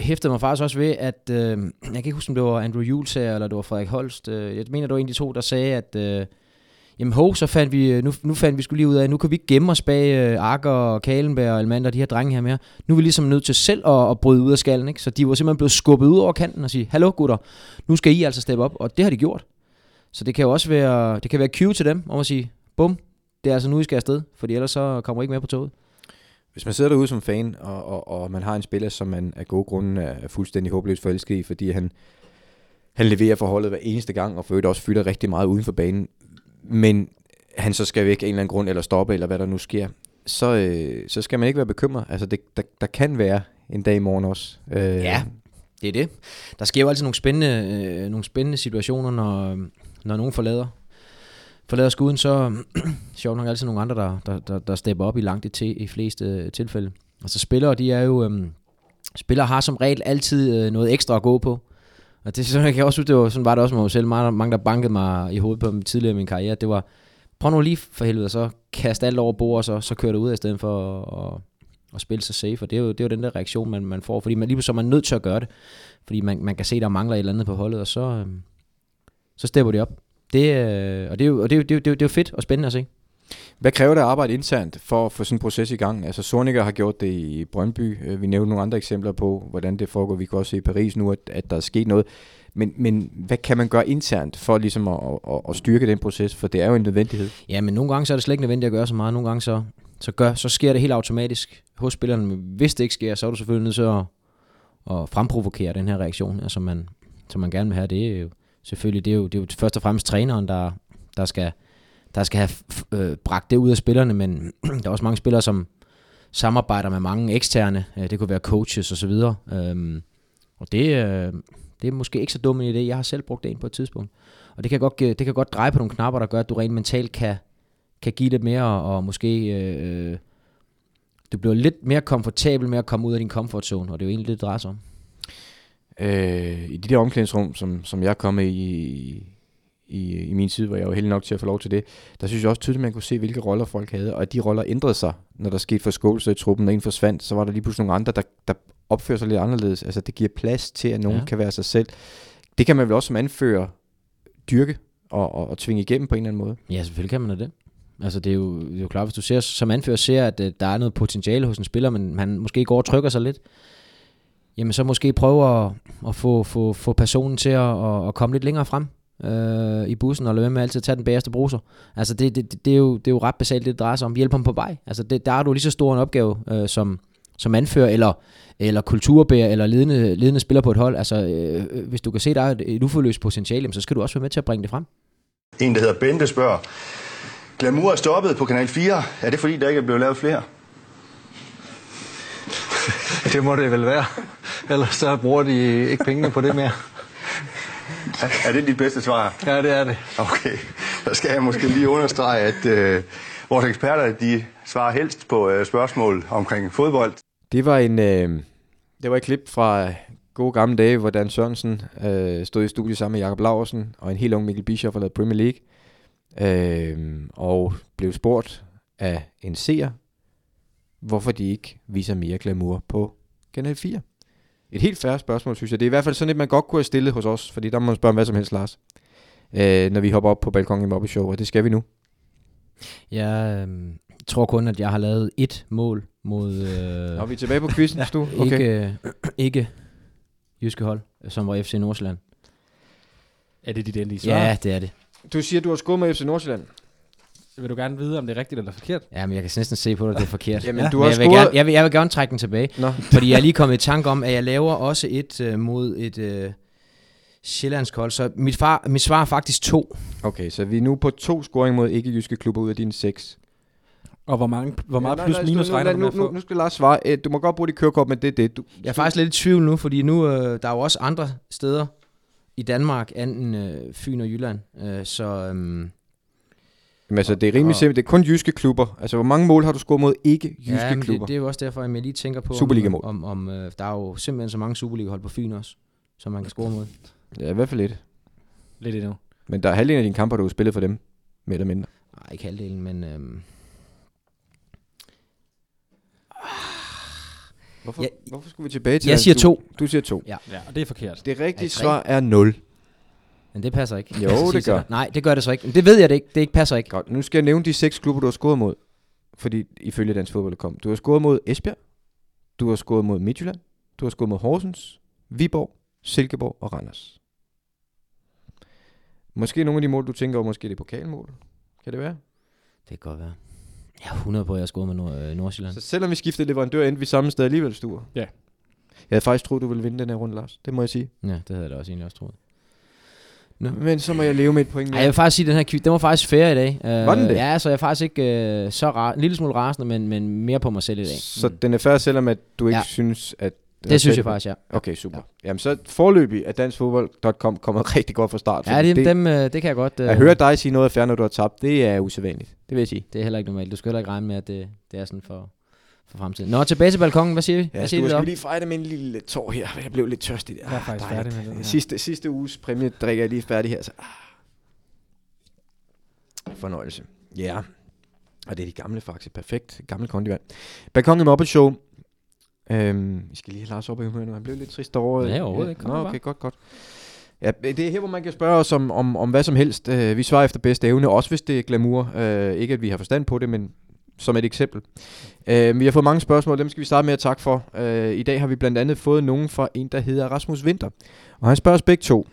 hæftede mig faktisk også ved, at øh, jeg kan ikke huske, om det var Andrew Jules her, eller det var Frederik Holst. Øh, jeg mener, det var en af de to, der sagde, at øh, jamen hov, så fandt vi, øh, nu, nu fandt vi skulle lige ud af, nu kan vi ikke gemme os bag øh, Akker og Kalenberg og Almander, de her drenge her mere. Nu er vi ligesom nødt til selv at, at bryde ud af skallen, ikke? Så de var simpelthen blevet skubbet ud over kanten og sige, hallo gutter, nu skal I altså steppe op, og det har de gjort. Så det kan jo også være, det kan være cue til dem, om at sige, bum, det er altså nu, I skal afsted, fordi ellers så kommer I ikke med på toget. Hvis man sidder derude som fan, og, og, og man har en spiller, som man af gode grunde er fuldstændig håbløst forelsket i, fordi han, han leverer forholdet hver eneste gang, og for øvrigt også fylder rigtig meget uden for banen, men han så skal væk af en eller anden grund, eller stoppe, eller hvad der nu sker, så, øh, så skal man ikke være bekymret. Altså, det, der, der kan være en dag i morgen også. Øh, Ja. Det er det. Der sker jo altid nogle spændende, øh, nogle spændende situationer, når, når nogen forlader, forlader skuden, så sjovt nok altid nogle andre, der, der, der, der stepper op i langt i, til, i fleste øh, tilfælde. Altså spillere, de er jo, øhm, spillere har som regel altid øh, noget ekstra at gå på. Og det er sådan, jeg kan også huske, det var, sådan var det også med mig selv. Mange, mange, der bankede mig i hovedet på mig tidligere i min karriere. Det var, prøv nu lige for helvede, så kaste alt over bord, og så, så kører det ud, i stedet for at, at, at spille sig safe. Og det er jo, det er jo den der reaktion, man, man får. Fordi man lige så er man nødt til at gøre det. Fordi man, man kan se, der mangler et eller andet på holdet, og så, øhm, så stepper de op. Det, øh, og det er, jo, og det, er, det, er, jo- det er jo- det er jo fedt og spændende at se. Hvad kræver det at arbejde internt for at få sådan en proces i gang? Altså Sorniger har gjort det i Brøndby. Øh, vi nævnte nogle andre eksempler på, hvordan det foregår. Vi kan også se i Paris nu, at, at der er sket noget. Men, men hvad kan man gøre internt for ligesom at, at, at styrke den proces? For det er jo en nødvendighed. Ja, men nogle gange så er det slet ikke nødvendigt at gøre så meget. Nogle gange så, så, gør, så sker det helt automatisk hos spillerne. Men hvis det ikke sker, så er du selvfølgelig nødt til at, at fremprovokere den her reaktion, altså, man, som man gerne vil have. Det er jo selvfølgelig det er jo, det er jo først og fremmest træneren, der, der skal, der skal have øh, bragt det ud af spillerne, men der er også mange spillere, som samarbejder med mange eksterne. Øh, Det kunne være coaches osv. Øhm, og det, øh, det er måske ikke så dum en idé. Jeg har selv brugt det ind på et tidspunkt. Og det kan godt, øh, det kan godt dreje på nogle knapper, der gør, at du rent mentalt kan, kan give lidt mere, og måske øh, øh, du bliver lidt mere komfortabel med at komme ud af din comfort zone, og det er jo egentlig det, det drejer sig om. Øh, I de der omklædningsrum, som, som jeg kom i, i, i min tid, hvor jeg var heldig nok til at få lov til det, der synes jeg også tydeligt, at man kunne se, hvilke roller folk havde, og at de roller ændrede sig, når der skete forskåelse i truppen, når en forsvandt, så var der lige pludselig nogle andre, der, der opfører sig lidt anderledes. Altså det giver plads til, at nogen Ja. kan være sig selv. Det kan man vel også som anfører dyrke og, og, og tvinge igennem på en eller anden måde. Ja, selvfølgelig kan man da det. Altså det er jo, det er jo klart, hvis du ser, som anfører ser, at øh, der er noget potentiale hos en spiller, men han måske går og trykker sig lidt, jamen så måske prøve at, at få, få, få personen til at, at komme lidt længere frem øh, i bussen, og lade være med altid at tage den bagerste bruser. Altså det, det, det, er jo, det er jo ret basalt, det det drejer sig om. Hjælp ham på vej. Altså det, der er du lige så stor en opgave øh, som, som anfører, eller, eller kulturbærer, eller ledende, ledende spiller på et hold. Altså øh, hvis du kan se, der er et, et uforløst potentiale, så skal du også være med til at bringe det frem. En, der hedder Bente, spørger, Glamour er stoppet på Kanal 4. Er det fordi, der ikke er blevet lavet flere? Det må det vel være. Ellers så bruger de ikke pengene på det mere. Er det dit bedste svar? Ja, det er det. Okay, så skal jeg måske lige understrege, at øh, vores eksperter, de svarer helst på øh, spørgsmål omkring fodbold. Det var en øh, det var et klip fra gode gamle dage, hvor Dan Sørensen øh, stod i studiet sammen med Jakob Laursen og en helt ung Mikkel Bischoff og lavede Premier League. Øh, og blev spurgt af en seer, hvorfor de ikke viser mere glamour på Kanal 4. Et helt færre spørgsmål, synes jeg. Det er i hvert fald sådan et, man godt kunne have stillet hos os, fordi der må man spørge om hvad som helst, Lars. Øh, når vi hopper op på balkongen i Mobby Show, og det skal vi nu. Jeg øh, tror kun, at jeg har lavet et mål mod... Øh, Og vi er tilbage på quizzen, du. Okay. Ikke, øh, ikke jyske hold, som var FC Nordsjælland. Er det dit endelige svar? Ja, det er det. Du siger, du har scoret med FC Nordsjælland. Vil du gerne vide, om det er rigtigt eller forkert? Ja, men jeg kan næsten se på dig, det er forkert. Jamen, ja. du Men har jeg, vil scoret... gerne, jeg, vil, jeg vil gerne trække den tilbage, Nå. fordi jeg er lige kommet i tanke om, at jeg laver også et øh, mod et øh, sjællandsk hold. Så mit, far, mit svar er faktisk to. Okay, så vi er nu på to scoring mod ikke-jyske klubber ud af dine seks. Og hvor, mange, hvor meget Ja, nej, plus nej, minus nu, regner nu, du med at nu, nu, skal Lars svare. Øh, Du må godt bruge dit kørekort, men det er det. Du, Jeg er faktisk lidt i tvivl nu, fordi nu øh, der er jo også andre steder i Danmark, anden øh, Fyn og Jylland. Øh, så øhm, Jamen, altså, det er rimelig Og- simpelt. Det er kun jyske klubber. Altså, hvor mange mål har du scoret mod ikke-jyske ja, men klubber? det, det er jo også derfor, at jeg lige tænker på, Superligamål. om, om, om øh, der er jo simpelthen så mange Superliga-hold på Fyn også, som man kan score mod. Ja, i hvert fald lidt. Lidt endnu. Men der er halvdelen af dine kamper, du har spillet for dem. Mere eller mindre. Nej, ikke halvdelen, men... Øhm, Hvorfor, Ja, hvorfor skulle vi tilbage til... jeg siger du, to. Du siger to. Ja. Ja, og det er forkert. Det rigtige svar er 0. Men det passer ikke. Jo, skal det gør. dig. Nej, det gør det så ikke. Men det ved jeg det ikke. Det ikke passer ikke. Godt, nu skal jeg nævne de seks klubber, du har scoret mod. Fordi ifølge Dansk Fodbold kom. Du har scoret mod Esbjerg. Du har scoret mod Midtjylland. Du har scoret mod Horsens, Viborg, Silkeborg og Randers. Måske nogle af de mål, du tænker over, måske det er pokalmål. Kan det være? Det kan godt være. Jeg er 100 på, at jeg har scoret med Nord- øh, Nordsjælland. Så selvom vi skiftede leverandør, endte vi samme sted alligevel, Sture. Ja. Jeg havde faktisk troet, du ville vinde den her runde, Lars. Det må jeg sige. Ja, det havde jeg da også egentlig også troet. Men så må jeg leve med et point Ej, jeg vil faktisk sige, at den her quiz, den var faktisk fair i dag. Uh, Var den det? Ja, så jeg er faktisk ikke uh, så ra- en lille smule rasende, men, men mere på mig selv i dag. Så den er fair, selvom at du ikke Ja. synes, at... Det synes jeg faktisk, ja. Okay, super. Ja. Jamen så forløbig er danskfodbold.com kommet rigtig godt fra start. Ja, det, det, dem, uh, det kan jeg godt... Uh, At høre dig sige noget af fair, når du har tabt, det er usædvanligt. Det vil jeg sige. Det er heller ikke normalt. Du skal heller ikke regne med, at det, det er sådan for, for fremtiden. Nå, tilbage til balkongen. Hvad siger vi? Ja, Hvad du siger vi skal vi lige fejre det med en lille tår her. Jeg blev lidt tørstig der. Jeg er faktisk dejligt. færdig med her. Sidste, sidste uges præmie drikker jeg lige færdig her. Så. ah. Fornøjelse. Ja. Og det er de gamle faktisk. Perfekt. Gamle kondivand. Balkon i Muppet Show. Øhm, vi skal lige have Lars op i humør nu. Han blev lidt trist over. Nej, overhovedet ikke. Nå, bare. okay, godt, godt. Ja, det er her, hvor man kan spørge os om, om, om hvad som helst. Øh, vi svarer efter bedste evne, også hvis det er glamour. Øh, ikke at vi har forstand på det, men som et eksempel. Øh, vi har fået mange spørgsmål, dem skal vi starte med at takke for. Øh, I dag har vi blandt andet fået nogen fra en, der hedder Rasmus Winter. Og han spørger os begge to.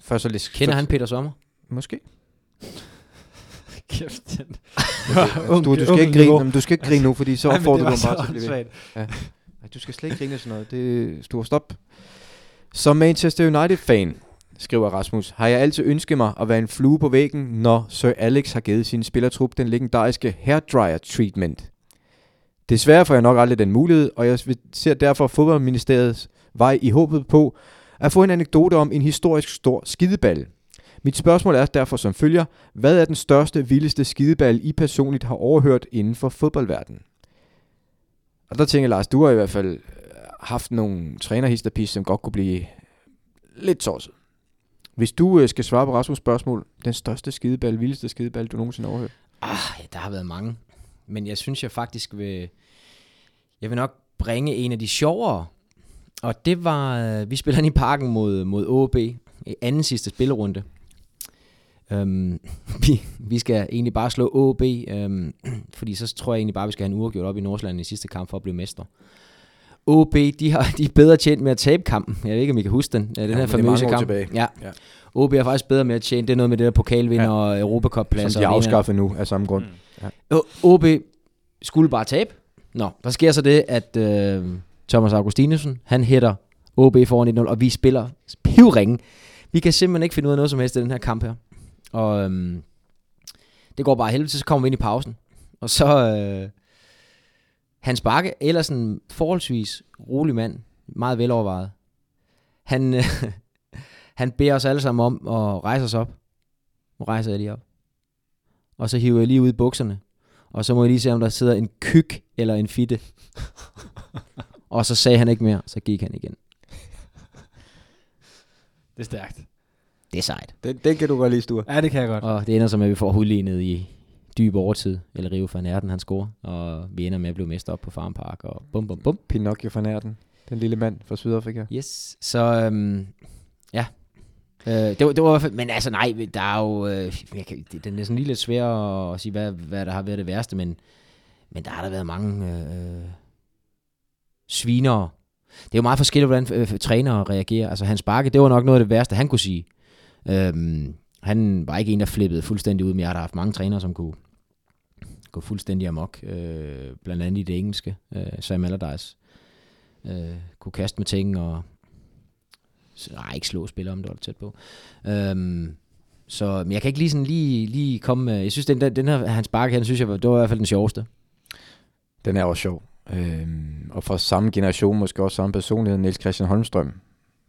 Først så lidt Kender han Peter Sommer? Måske. Kæft, den. Du, du, skal ikke grine, men du skal ikke grine nu, fordi så Ej, det du ham bare til at blive ved. Nej, du skal slet ikke grine sådan noget. Det er stor stop. Som Manchester United-fan, skriver Rasmus, har jeg altid ønsket mig at være en flue på væggen, når Sir Alex har givet sin spillertrup den legendariske hairdryer treatment. Desværre får jeg nok aldrig den mulighed, og jeg ser derfor fodboldministeriets vej i håbet på at få en anekdote om en historisk stor skideball. Mit spørgsmål er derfor som følger. Hvad er den største, vildeste skideball, I personligt har overhørt inden for fodboldverdenen? Og der tænker jeg, Lars, du har i hvert fald øh, haft nogle trænerhisterpis, som godt kunne blive lidt tosset. Hvis du øh, skal svare på Rasmus' spørgsmål, den største skideball, vildeste skideball, du nogensinde har overhørt? Ah, ja, der har været mange. Men jeg synes, jeg faktisk vil... Jeg vil nok bringe en af de sjovere. Og det var... Øh, vi spiller i parken mod, mod OB. I anden sidste spillerunde. Øhm, vi, vi skal egentlig bare slå OB. øhm, fordi så tror jeg egentlig bare, vi skal have en uafgjort op i Nordsjælland i sidste kamp for at blive mester. OB, de, har, de er bedre tjent med at tabe kampen. Jeg ved ikke, om I kan huske den. Ja, den Ja, her er famøse kamp. tilbage. Ja. Ja. OB er faktisk bedre med at tjene. Det er noget med det der pokalvinder Ja. og Europacup-pladser. Som de har afskaffet nu af samme grund. O- OB skulle bare tabe. Nå, der sker så det, at øh, Thomas Augustinusen, han hætter OB foran 1-0, og vi spiller pivringen. Vi kan simpelthen ikke finde ud af noget som helst i den her kamp her. Og øhm, det går bare helvede så kommer vi ind i pausen. Og så øh, Hans Bakke, ellers en forholdsvis rolig mand, meget velovervejet. Han, øh, han beder os alle sammen om at rejse os op. Nu rejser jeg lige op. Og så hiver jeg lige ud i bukserne. Og så må jeg lige se, om der sidder en kyk eller en fitte. og så sagde han ikke mere, så gik han igen. Det er stærkt. Det er sejt. Den, den kan du godt lide, Sture. Ja, det kan jeg godt. Og det ender så med, at vi får hudlignet i dyb overtid. Eller Rio van Erden, han scorer. Og vi ender med at blive mester op på Farm Park. Og bum, bum, bum. Pinocchio fra nærten. Den lille mand fra Sydafrika. Yes. Så øhm, ja. Øh, det, var, det var men altså nej, der er jo, øh, jeg kan, det, den er sådan lige lidt svær at, at sige, hvad, hvad der har været det værste, men, men der har der været mange øh, svinere. det er jo meget forskelligt, hvordan øh, trænere reagerer. Altså Hans Bakke, det var nok noget af det værste, han kunne sige. Øhm, han var ikke en, der flippede fuldstændig ud, men jeg har haft mange trænere, som kunne gå fuldstændig amok. Øh, blandt andet i det engelske. Øh, Sam Allardyce øh, kunne kaste med ting og nej, ikke slå spillere, om det var tæt på. Øhm, så men jeg kan ikke lige sådan lige, lige komme med, jeg synes, den, den her Hans Bakke, han synes jeg, det var i hvert fald den sjoveste. Den er også sjov. Øhm, og fra samme generation, måske også samme personlighed, Niels Christian Holmstrøm,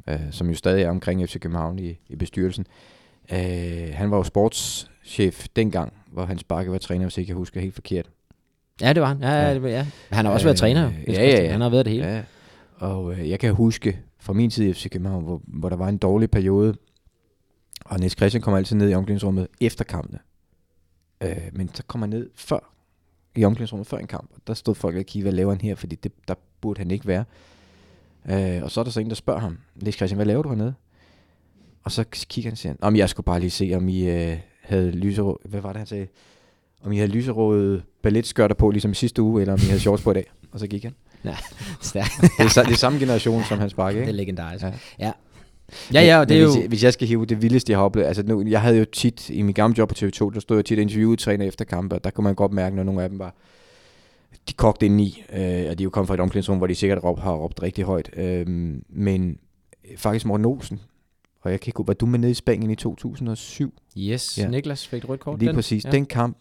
øh, som jo stadig er omkring FC København i, i bestyrelsen. Øh, han var jo sportschef dengang, hvor Hans Bakke var træner, hvis ikke jeg husker helt forkert. Ja, det var han. Ja, ja. Det var, ja. Han har også været træner. Øh, ja, ja, ja. Han har været det hele. Ja, og øh, jeg kan huske fra min tid i FC København, hvor, hvor der var en dårlig periode, og Niels Christian kommer altid ned i omklædningsrummet efter kampene. Øh, men så kommer han ned før, i omklædningsrummet før en kamp, og der stod folk og kiggede, hvad laver han her, fordi det, der burde han ikke være. Øh, og så er der så en, der spørger ham, Niels Christian, hvad laver du hernede? Og så kigger han og siger, om jeg skulle bare lige se, om I øh, havde lyserød, hvad var det han sagde? Om I havde lyserøde balletskørter på, ligesom i sidste uge, eller om I havde shorts på i dag. Og så gik han. Stærkt. Det er, det er samme generation som Hans Bakke, Det er ikke? legendarisk. Ja. Ja. Ja, ja, og det er jo... hvis, jeg skal hive det vildeste, jeg har oplevet, altså nu, jeg havde jo tit, i min gamle job på TV2, der stod jeg tit og interviewede træner efter kampe, og der kunne man godt mærke, når nogle af dem var, de kogte ind i, øh, og de er jo kommet fra et omklædningsrum, hvor de sikkert råb, har råbt rigtig højt, øh, men faktisk Morten Olsen, og jeg kan ikke var du med nede i Spanien i 2007? Yes, Ja. Niklas fik et rødt kort. Lige den. præcis. Ja. Den kamp,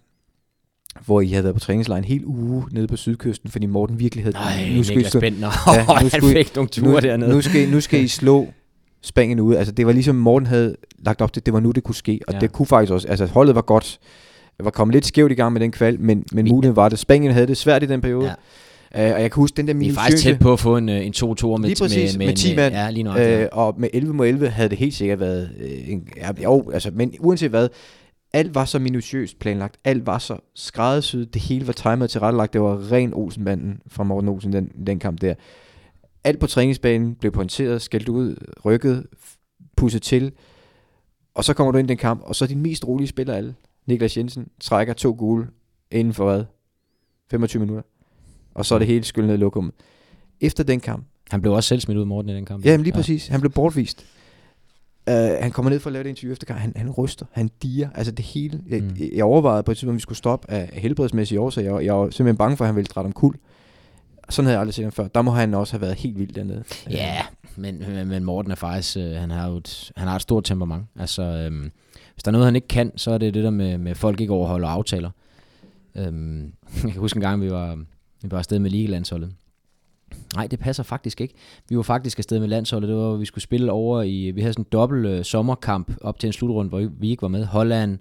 hvor I havde været på træningslejr en hel uge nede på sydkysten, fordi Morten virkelig havde... Nej, nu skal I Niklas slå- Bentner. Ja, nu han skulle I- fik nogle ture nu, dernede. Nu skal, I- nu skal I slå Spanien ude. Altså, det var ligesom Morten havde lagt op til, det var nu, det kunne ske. Og Ja. det kunne faktisk også. Altså, holdet var godt. Det var kommet lidt skævt i gang med den kval, men, men muligheden var det. Spanien havde det svært i den periode. Ja. Ja. Uh, og jeg kan huske den der Vi er faktisk tæt på at få en, øh, en 2-2 med, præcis, med, en, 10 øh, mand. Ja, lige nok. øh, og med 11 mod 11 havde det helt sikkert været... Øh, en, ja, jo, altså, men uanset hvad, alt var så minutiøst planlagt. Alt var så skræddersyet. Det hele var timet til rettelagt. Det var ren Olsenbanden fra Morten Olsen, den, den kamp der. Alt på træningsbanen blev pointeret, skældt ud, rykket, pusset til. Og så kommer du ind i den kamp, og så er din mest rolige spiller alle, Niklas Jensen, trækker to gule inden for hvad? 25 minutter. Og så er det hele skyllet ned i lokummet. Efter den kamp, Han blev også selv smidt ud, Morten, i den kamp. Ja, men lige præcis. Han blev bortvist. Uh, han kommer ned for at lave det interview efter gang. Han, han ryster, han diger, altså det hele. Jeg, Mm. mm. jeg overvejede på et tidspunkt, om vi skulle stoppe af helbredsmæssige årsager. Jeg, jeg var simpelthen bange for, at han ville trætte om kuld. Sådan havde jeg aldrig set ham før. Der må han også have været helt vild dernede. Ja, men, men, men Morten er faktisk, øh, han har jo et, han har et stort temperament. Altså, øhm, hvis der er noget, han ikke kan, så er det det der med, med folk ikke overholder aftaler. Øhm, jeg kan huske en gang, vi var, vi var afsted med ligelandsholdet. Nej, det passer faktisk ikke. Vi var faktisk afsted med landsholdet, det var, hvor vi skulle spille over i, vi havde sådan en dobbelt øh, sommerkamp op til en slutrunde, hvor vi ikke var med. Holland,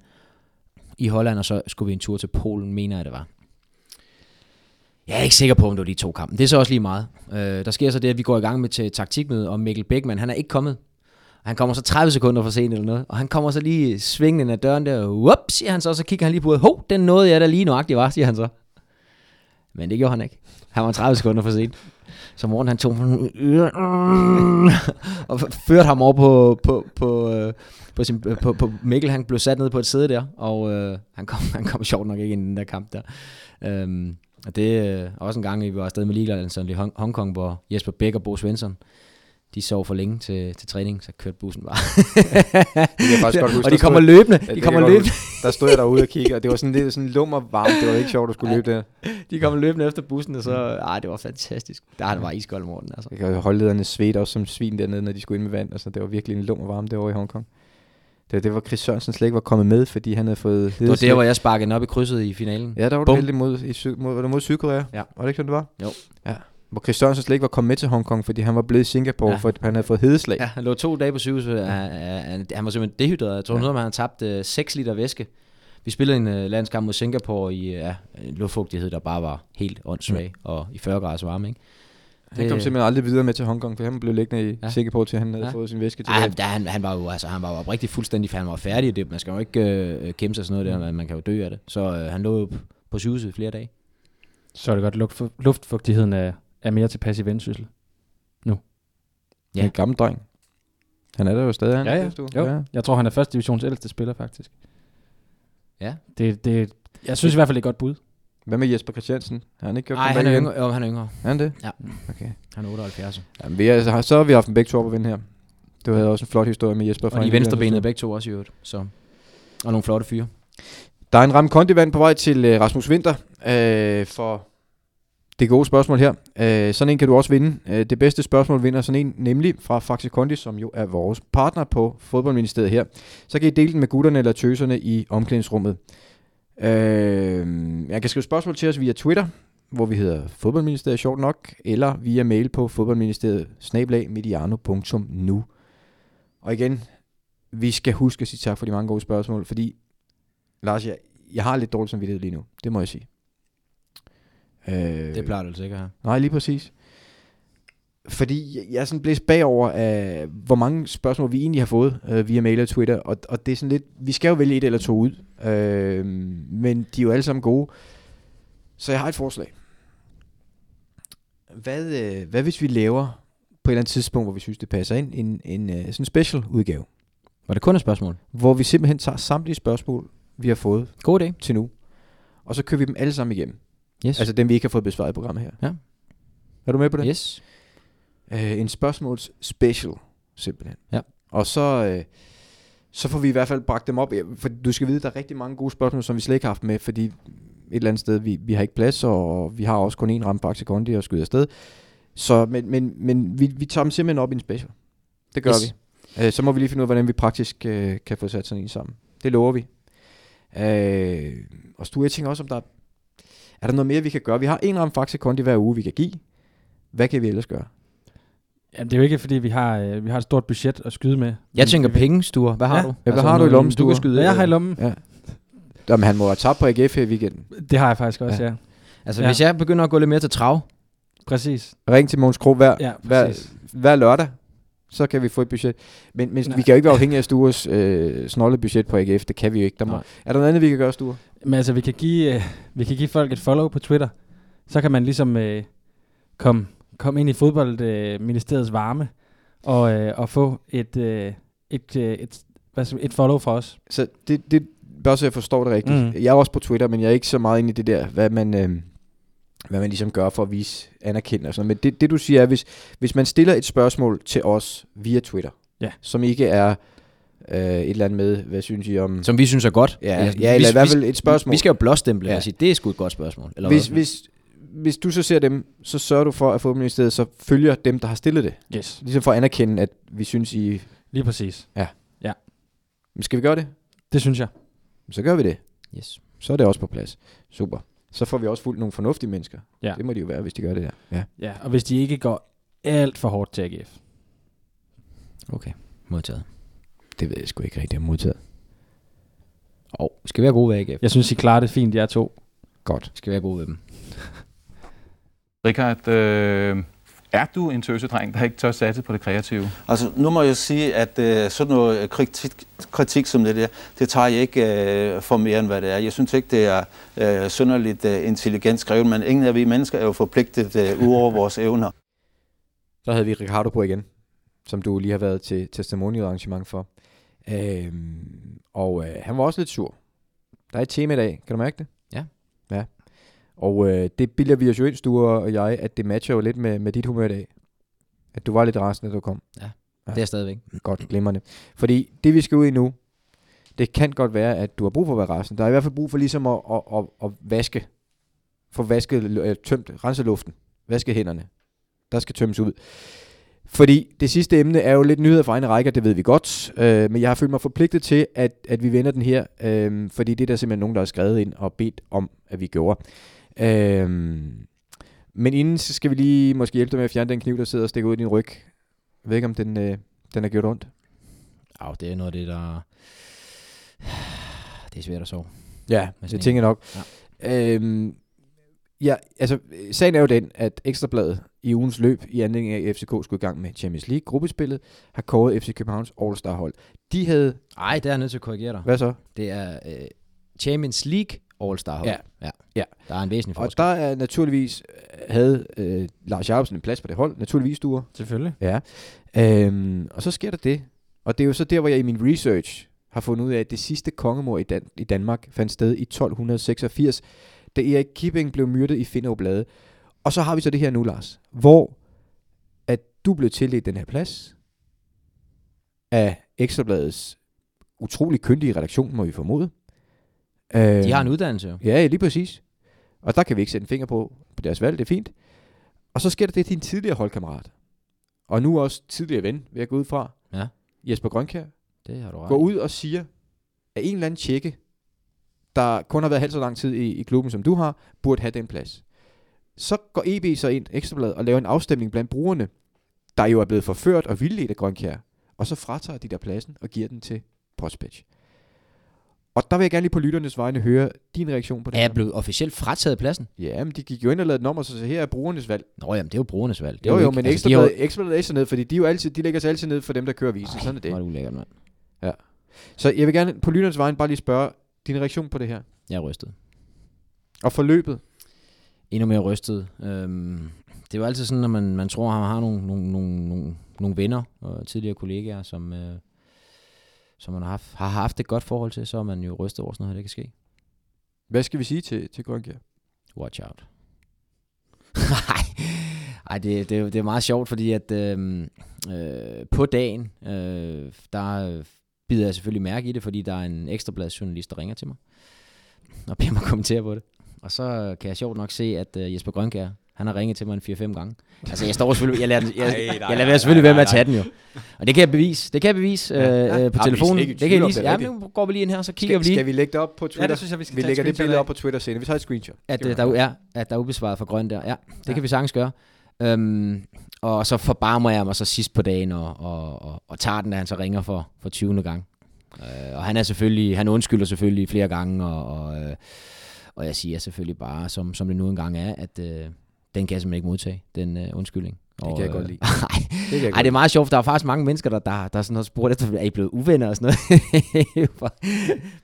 i Holland, og så skulle vi en tur til Polen, mener jeg det var. Jeg er ikke sikker på, om det var de to kampe. Det er så også lige meget. Øh, der sker så det, at vi går i gang med til taktikmøde, og Mikkel Bækman, han er ikke kommet. Han kommer så 30 sekunder for sent eller noget, og han kommer så lige svingende af ad døren der, whoop, siger han så, og så kigger han lige på, hov, den nåede jeg da lige nøjagtigt var, siger han så. Men det gjorde han ikke. Han var 30 sekunder for sent. Så Morten han tog og førte ham over på, på, på, øh, på, sin, på, på Mikkel. Han blev sat ned på et sæde der, og øh, han, kom, han kom sjovt nok ikke ind i den der kamp der. Øhm, og det er også en gang, vi var afsted med Ligelandsholdet i Hong- Hongkong, hvor Jesper Bæk og Bo Svensson, de sov for længe til, til træning, så kørte bussen bare. Det kan faktisk godt huske. og de kommer løbende, Ja, de kommer løbende. Der stod jeg derude og kiggede, og det var sådan lidt sådan lummer varmt. Det var ikke sjovt at skulle løbe der. de kommer løbende efter bussen, og så, ej, det var fantastisk. Der har det bare iskold Morten, altså. Jeg kan holdlederne svedte også som svin dernede, når de skulle ind med vand. Altså, det var virkelig en lummer varme derovre i Hongkong. Det, det var Chris Sørensen slet ikke var kommet med, fordi han havde fået Det var der, hvor jeg sparkede op i krydset i finalen. Ja, der var Bum. du heldig mod, i mod, var mod Sydkorea. Ja. Var det ikke sådan, det var? Jo. Ja. Hvor Chris Sørensen slet ikke var kommet med til Hongkong, fordi han var blevet i Singapore, Ja. ja. for han havde fået hedeslag. Ja, han lå to dage på sygehuset. Han, han, han var simpelthen dehydreret. Jeg tror, Ja. ja. han havde tabt øh, 6 liter væske. Vi spillede en øh, landskamp mod Singapore i ja, en luftfugtighed, der bare var helt åndssvag, og i 40 graders varme. Ikke? Han kom simpelthen aldrig videre med til Hongkong, for han blev liggende i Ja. ja. Singapore, til han havde Ja. ja. fået sin væske til Ej, han, han, han, var jo altså, han var jo oprigtig fuldstændig, for han var færdig. Det, man skal jo ikke øh, kæmpe sig sådan noget der, Mm. man, kan jo dø af det. Så øh, han lå jo på sygehuset i flere dage. Så er det godt, luft, luftfugtigheden er, er mere tilpas i vendsyssel. Ja. Ja. En gammel dreng. Han er der jo stadig, han. Ja, ja. Hvis du- Jo. ja. Jeg tror, han er første divisions ældste spiller, faktisk. Ja. Det, det, jeg synes i hvert fald, det er et godt bud. Hvad med Jesper Christiansen? Har han ikke gjort Nej, han er yngre. Jo, han er yngre. Er han det? Ja. Okay. Han er 78. Jamen, vi er, så har vi haft en begge to op at vinde her. Du havde også en flot historie med Jesper. Og de en venstre lille benede begge to også i øvrigt. Så. Og nogle flotte fyre. Der er en ramme kondivand på vej til øh, Rasmus Winter øh, for det gode spørgsmål her. Øh, sådan en kan du også vinde. Øh, det bedste spørgsmål vinder sådan en, nemlig fra Faxe Kondi, som jo er vores partner på fodboldministeriet her. Så kan I dele den med gutterne eller tøserne i omklædningsrummet. Øh, jeg kan skrive spørgsmål til os via Twitter, hvor vi hedder fodboldministeriet sjovt nok, eller via mail på fodboldministeriet snablag.mediano.nu. Og igen, vi skal huske at sige tak for de mange gode spørgsmål, fordi Lars, jeg, jeg har lidt dårlig samvittighed lige nu. Det må jeg sige. Øh, Det plejer du altså ikke at have. Nej, lige præcis. Fordi jeg- er sådan blæst bagover af, hvor mange spørgsmål vi egentlig har fået øh, via mail og Twitter. Og, og det er sådan lidt, vi skal jo vælge et eller to ud. Øh, men de er jo alle sammen gode. Så jeg har et forslag. Hvad, øh, hvad hvis vi laver på et eller andet tidspunkt, hvor vi synes, det passer ind, en, en øh, sådan special udgave, Var det kun et spørgsmål? hvor vi simpelthen tager samtlige spørgsmål, vi har fået God idé. til nu, og så kører vi dem alle sammen igennem. Yes. Altså dem, vi ikke har fået besvaret i programmet her. Ja. Er du med på det? yes. Øh, en spørgsmåls special, simpelthen. Ja. Og så, øh, så får vi i hvert fald bragt dem op. For du skal vide, der er rigtig mange gode spørgsmål, som vi slet ikke har haft med, fordi et eller andet sted, vi, vi har ikke plads, og vi har også kun én ramme på Axel Kondi og skyde afsted. Så, men, men, men vi, vi tager dem simpelthen op i en special. Det gør Yes. vi. Øh, så må vi lige finde ud af, hvordan vi praktisk øh, kan få sat sådan en sammen. Det lover vi. Øh, og Stue, jeg tænker også, om der er, er der noget mere, vi kan gøre. Vi har en ramme Faxe Kondi hver uge, vi kan give. Hvad kan vi ellers gøre? Ja, det er jo ikke, fordi vi har, øh, vi har et stort budget at skyde med. Jeg tænker penge, Stuer. Hvad har Ja. du? Ja, hvad har du i lommen, Du Stuer? kan skyde. Hvad jeg har i lommen? Ja. Jamen, han må have tabt på AGF her i weekenden. Det har jeg faktisk også, Ja. ja. ja. Altså, Ja. hvis jeg begynder at gå lidt mere til trav, Præcis. Ring til Måns Kro hver, Ja, hver, hver lørdag, så kan vi få et budget. Men, men Nej. vi kan jo ikke være afhængige af Stures øh, snolde budget på AGF. Det kan vi jo ikke. Der må, Nej. er der noget andet, vi kan gøre, Sture? Men altså, vi kan, give, øh, vi kan give folk et follow på Twitter. Så kan man ligesom øh, komme kom ind i fodboldministeriets øh, varme og, øh, og få et, øh, et, øh, et, hvad et follow fra os. Så det, det bare så jeg forstår det rigtigt. Mm. Jeg er også på Twitter, men jeg er ikke så meget inde i det der, hvad man, øh, hvad man ligesom gør for at vise anerkendelse. og sådan noget. Men det, det du siger er, hvis, hvis man stiller et spørgsmål til os via Twitter, Ja. som ikke er øh, et eller andet med, hvad synes I om... som vi synes er godt. Ja, Altså, ja, eller i hvert fald et spørgsmål. Vi skal jo blåstemple ja. Ja. og sige, det er sgu et godt spørgsmål. Eller hvis, hvad? hvis, hvis du så ser dem, så sørger du for, at fodboldministeriet så følger dem, der har stillet det. Yes. Ligesom for at anerkende, at vi synes, I... Lige præcis. Men skal vi gøre det? Det synes jeg. Så gør vi det. Yes. Så er det også på plads. Super. Så får vi også fuldt nogle fornuftige mennesker. Ja. Det må de jo være, hvis de gør det der. Ja. Ja, og hvis de ikke går alt for hårdt til AGF. Okay, modtaget. Det ved jeg sgu ikke rigtig, jeg modtaget. Og vi skal være gode ved AGF. Jeg synes, I klarer det fint, jer to. Godt. Vi skal være gode ved dem. Richard, øh, er du en tøsedreng, der ikke tør satse på det kreative? Altså, nu må jeg sige, at øh, sådan noget kritik, kritik som det der, det tager jeg ikke øh, for mere end hvad det er. Jeg synes ikke, det er øh, synderligt øh, intelligent skrevet, men ingen af vi mennesker er jo forpligtet øh, ud over vores evner. Så havde vi Ricardo på igen, som du lige har været til testimonial arrangement for. Øhm, og øh, han var også lidt sur. Der er et tema i dag, kan du mærke det? Ja. Ja. Og øh, det bilder vi os jo ind, Sture og jeg, at det matcher jo lidt med, med dit humør i dag. At du var lidt rasende, da du kom. Det er stadigvæk. Godt, glimrende. Fordi det, vi skal ud i nu, det kan godt være, at du har brug for at være rasende. Der er i hvert fald brug for ligesom at, at, at, at vaske, få vasket, tømt, rense luften, vaske hænderne. Der skal tømmes ud. Fordi det sidste emne er jo lidt nyheder fra egne rækker, det ved vi godt. Øh, men jeg har følt mig forpligtet til, at, at vi vender den her. Øh, fordi det er der simpelthen nogen, der har skrevet ind og bedt om, at vi gjorde. Øh, men inden så skal vi lige måske hjælpe dig med at fjerne den kniv, der sidder og stikker ud i din ryg. Jeg ved ikke, om den, øh, den har gjort ondt. Ja, det er noget af det, der... Det er svært at sove. Ja, det tænker jeg nok. Ja. Øhm, ja, altså, sagen er jo den, at Ekstrabladet i ugens løb, i anledning af, at FCK skulle i gang med Champions League gruppespillet, har kåret FC Københavns All-Star hold. De havde, Ej, det er jeg nødt til at korrigere dig. hvad så? Det er øh, Champions League All-Star hold. Ja. ja. Ja. Der er en væsentlig Og forskel. der er naturligvis, havde øh, Lars Jacobsen en plads på det hold, naturligvis duer. Selvfølgelig. Ja. Øhm, og så sker der det, og det er jo så der, hvor jeg i min research har fundet ud af, at det sidste kongemord i, Dan- i Danmark fandt sted i 1286, da Erik Kipping blev myrdet i Finderup Blade. Og så har vi så det her nu, Lars, hvor at du blev tildelt den her plads af Ekstrabladets utrolig kyndige redaktion, må vi formode. Øh, De har en uddannelse jo. Ja, lige præcis. Og der kan vi ikke sætte en finger på, på deres valg, det er fint. Og så sker der det, din tidligere holdkammerat, og nu også tidligere ven, vil jeg gå ud fra, Ja. Jesper Grønkær, Det har du ret går ud og siger, at en eller anden tjekke, der kun har været halvt så lang tid i, i klubben, som du har, burde have den plads. Så går EB så ind, Ekstrablad, og laver en afstemning blandt brugerne, der jo er blevet forført og vildledt af Grønkær. Og så fratager de der pladsen og giver den til Postpatch. Og der vil jeg gerne lige på lytternes vegne høre din reaktion på det. Er jeg blevet officielt frataget pladsen? Ja, men de gik jo ind og lavede og så her er brugernes valg. Nå jamen, det er jo brugernes valg. Det er Jo, jo, ikke- men altså, ekstra jo- bladet, ekstra ned, fordi de, jo altid, de lægger sig altid ned for dem, der kører visen. Sådan er det. Det ulækkert, mand. Ja. Så jeg vil gerne på lytternes vegne bare lige spørge din reaktion på det her. Jeg er rystet. Og forløbet. endnu mere rystet. Øhm, det er jo altid sådan, når man, man tror, at man har nogle, nogle, nogle, nogle, nogle venner og tidligere kollegaer, som, øh, som man har haft, har haft et godt forhold til, så er man jo rystet over sådan noget, det kan ske. Hvad skal vi sige til, til Grønkjær? Watch out. Nej, Ej, det, det, er det er meget sjovt, fordi at øh, øh, på dagen, øh, der bider jeg selvfølgelig mærke i det, fordi der er en ekstrabladsjournalist, der ringer til mig og beder mig kommentere på det. Og så kan jeg sjovt nok se, at øh, Jesper Grønkær, han har ringet til mig en 4-5 gange. Altså, jeg står selvfølgelig, jeg lader, jeg, jeg, jeg lader være selvfølgelig være med at tage den jo. Og det kan jeg bevise. Det kan jeg bevise Ja, øh, ja. på Ja, telefonen. Det kan jeg er Ja, nu går vi lige ind her, så kigger Skal, vi lige. skal vi lægge det op på Twitter? det synes jeg, vi skal vi lægger det billede op på Twitter senere. Vi tager et screenshot. At, øh, der, er, at der er ubesvaret for grøn der. Ja, det Ja. kan vi sagtens gøre. Øhm, og så forbarmer jeg mig så sidst på dagen og, og, og, og tager den, da han så ringer for, for 20. gang. Øh, og han er selvfølgelig, han undskylder selvfølgelig flere gange, og, og, øh, og jeg siger selvfølgelig bare, som, som det nu engang er, at øh, den kan jeg simpelthen ikke modtage, den øh, undskyldning. Det Og, kan jeg øh, godt lide. Nej, Det kan jeg Ej, godt det er meget sjovt, der er faktisk mange mennesker, der, der, der sådan har spurgt efter, er I blevet uvenner og sådan noget?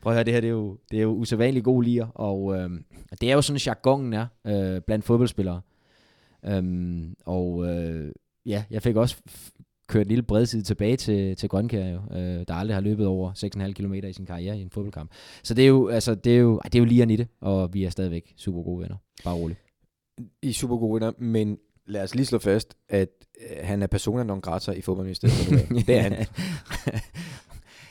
Prøv at høre, det her det er jo, det er jo usædvanligt gode lier, og øh, det er jo sådan, jargonen er øh, blandt fodboldspillere. Øhm, og øh, ja, jeg fik også kørt en lille bredside tilbage til, til Grønkær, jo, øh, der aldrig har løbet over 6,5 km i sin karriere i en fodboldkamp. Så det er jo, altså, det er jo, ej, det er jo lige i det, og vi er stadigvæk super gode venner. Bare roligt. I er super gode venner, men lad os lige slå fast, at øh, han er persona non grata i fodboldministeriet. det er han.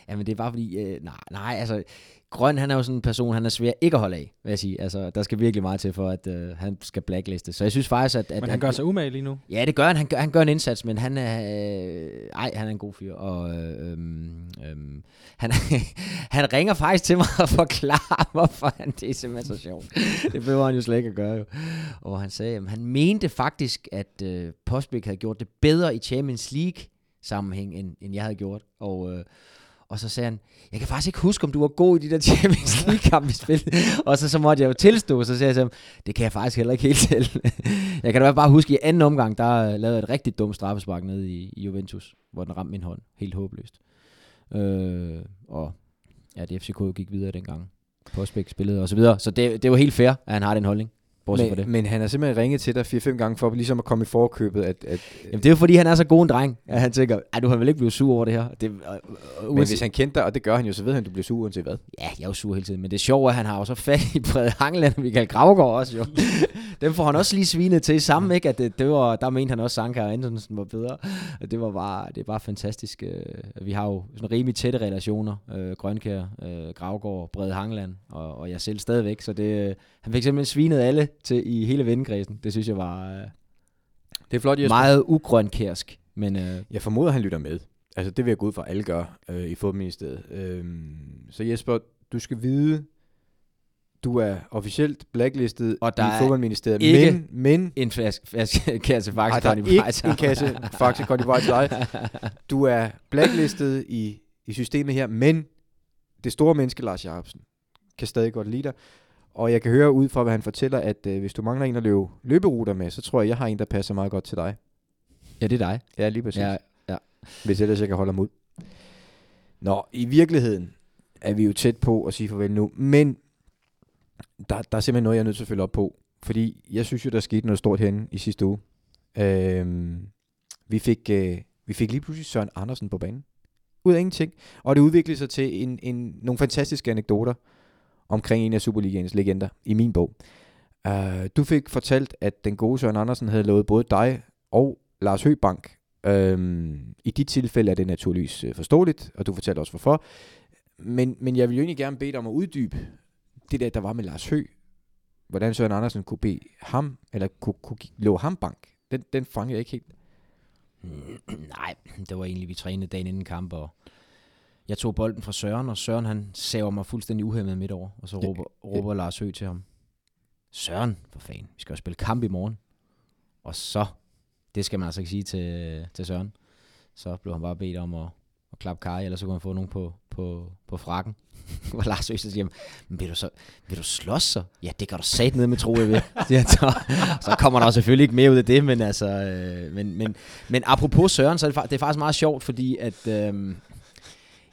Jamen det er bare fordi, øh, nej, nej, altså, Grøn, han er jo sådan en person, han er svær ikke at holde af, vil jeg sige. Altså, der skal virkelig meget til for, at øh, han skal blackliste. Så jeg synes faktisk, at... at Men han gør sig umage lige nu. Ja, det gør han. Han gør, han gør en indsats, men han er... Øh, ej, han er en god fyr. Og øh, øhm, han, han ringer faktisk til mig og forklarer, hvorfor han... Det er simpelthen så sjovt. Det behøver han jo slet ikke at gøre, jo. Og han sagde, at han mente faktisk, at øh, Postbæk havde gjort det bedre i Champions League sammenhæng, end, end jeg havde gjort. Og... Øh, og så sagde han, jeg kan faktisk ikke huske, om du var god i de der Champions League-kampe, vi spillede. Og så, så måtte jeg jo tilstå, så sagde jeg til ham, det kan jeg faktisk heller ikke helt selv. jeg kan da bare huske, at i anden omgang, der øh, lavede jeg et rigtig dumt straffespark nede i, i Juventus, hvor den ramte min hånd. Helt håbløst. Øh, og ja, det FCK gik videre dengang. Postbæk spillede og så videre. Så det, det var helt fair, at han har den holdning. Bortset fra det. Men, men han har simpelthen ringet til dig 4-5 gange for ligesom at komme i forkøbet. At, at, Jamen, det er jo fordi, han er så god en dreng, at han tænker, at du har vel ikke blevet sur over det her. Det, øh, øh, men hvis han kendte dig, og det gør han jo, så ved han, at du bliver sur uanset hvad. Ja, jeg er jo sur hele tiden, men det sjove er, at han har jo så fat i Brede Hangeland og Michael Gravgaard også jo. Dem får han også lige svinet til sammen, ikke? At det, det var, der mente han også, Sanka og Antonsen var bedre. Det var bare, det er bare fantastisk. øh, Vi har jo sådan rimelig tætte relationer. Øh, Grønkær, øh, Gravgaard, Brede Hangeland og, og jeg selv stadigvæk. Så det, øh, han fik simpelthen svinet alle til i hele vennekredsen. Det synes jeg var øh, Det er flot, Jesper. meget ugrønkærsk. Men øh, Jeg formoder, han lytter med. Altså, det vil jeg gå ud fra, at alle gør øh, i fodboldministeriet. Øhm, så Jesper, du skal vide, du er officielt blacklistet Og der i er fodboldministeriet. ikke men, men en flaske, flaske kasse er ikke en kasse Faxe d'Ivoire til dig. Du er blacklistet i, i systemet her, men det store menneske, Lars Jacobsen, kan stadig godt lide dig. Og jeg kan høre ud fra, hvad han fortæller, at øh, hvis du mangler en at løbe løberuter med, så tror jeg, jeg har en, der passer meget godt til dig. Ja, det er dig. Ja, lige præcis. Ja, ja. Hvis ellers jeg kan holde ham ud. Nå, i virkeligheden er vi jo tæt på at sige farvel nu, men der, der er simpelthen noget, jeg er nødt til at følge op på. Fordi jeg synes jo, der skete noget stort herinde i sidste uge. Øhm, vi, fik, øh, vi fik lige pludselig Søren Andersen på banen. Ud af ingenting. Og det udviklede sig til en, en, nogle fantastiske anekdoter omkring en af Superligaens legender i min bog. Uh, du fik fortalt, at den gode Søren Andersen havde lovet både dig og Lars Høbank. Uh, øhm, I dit tilfælde er det naturligvis øh, forståeligt, og du fortalte også hvorfor. Men, men jeg vil jo egentlig gerne bede dig om at uddybe det der, der var med Lars Hø. Hvordan Søren Andersen kunne bede ham, eller kunne, kunne love ham bank. Den, den fangede jeg ikke helt. Nej, det var egentlig, vi trænede dagen inden kamp, og jeg tog bolden fra Søren, og Søren han saver mig fuldstændig uhemmet midt over, og så Ja, råber, råber Lars Høgh til ham. Søren, for fanden, vi skal jo spille kamp i morgen. Og så, det skal man altså ikke sige til, til Søren, så blev han bare bedt om at, at klappe Kari, eller så kunne han få nogen på, på, på frakken. Hvor Lars så siger, men vil du, så, vil du slås så? Ja, det kan du sat ned med, tror jeg han så. så kommer der selvfølgelig ikke mere ud af det, men altså, øh, men, men, men apropos Søren, så er det, det er faktisk meget sjovt, fordi at, øh,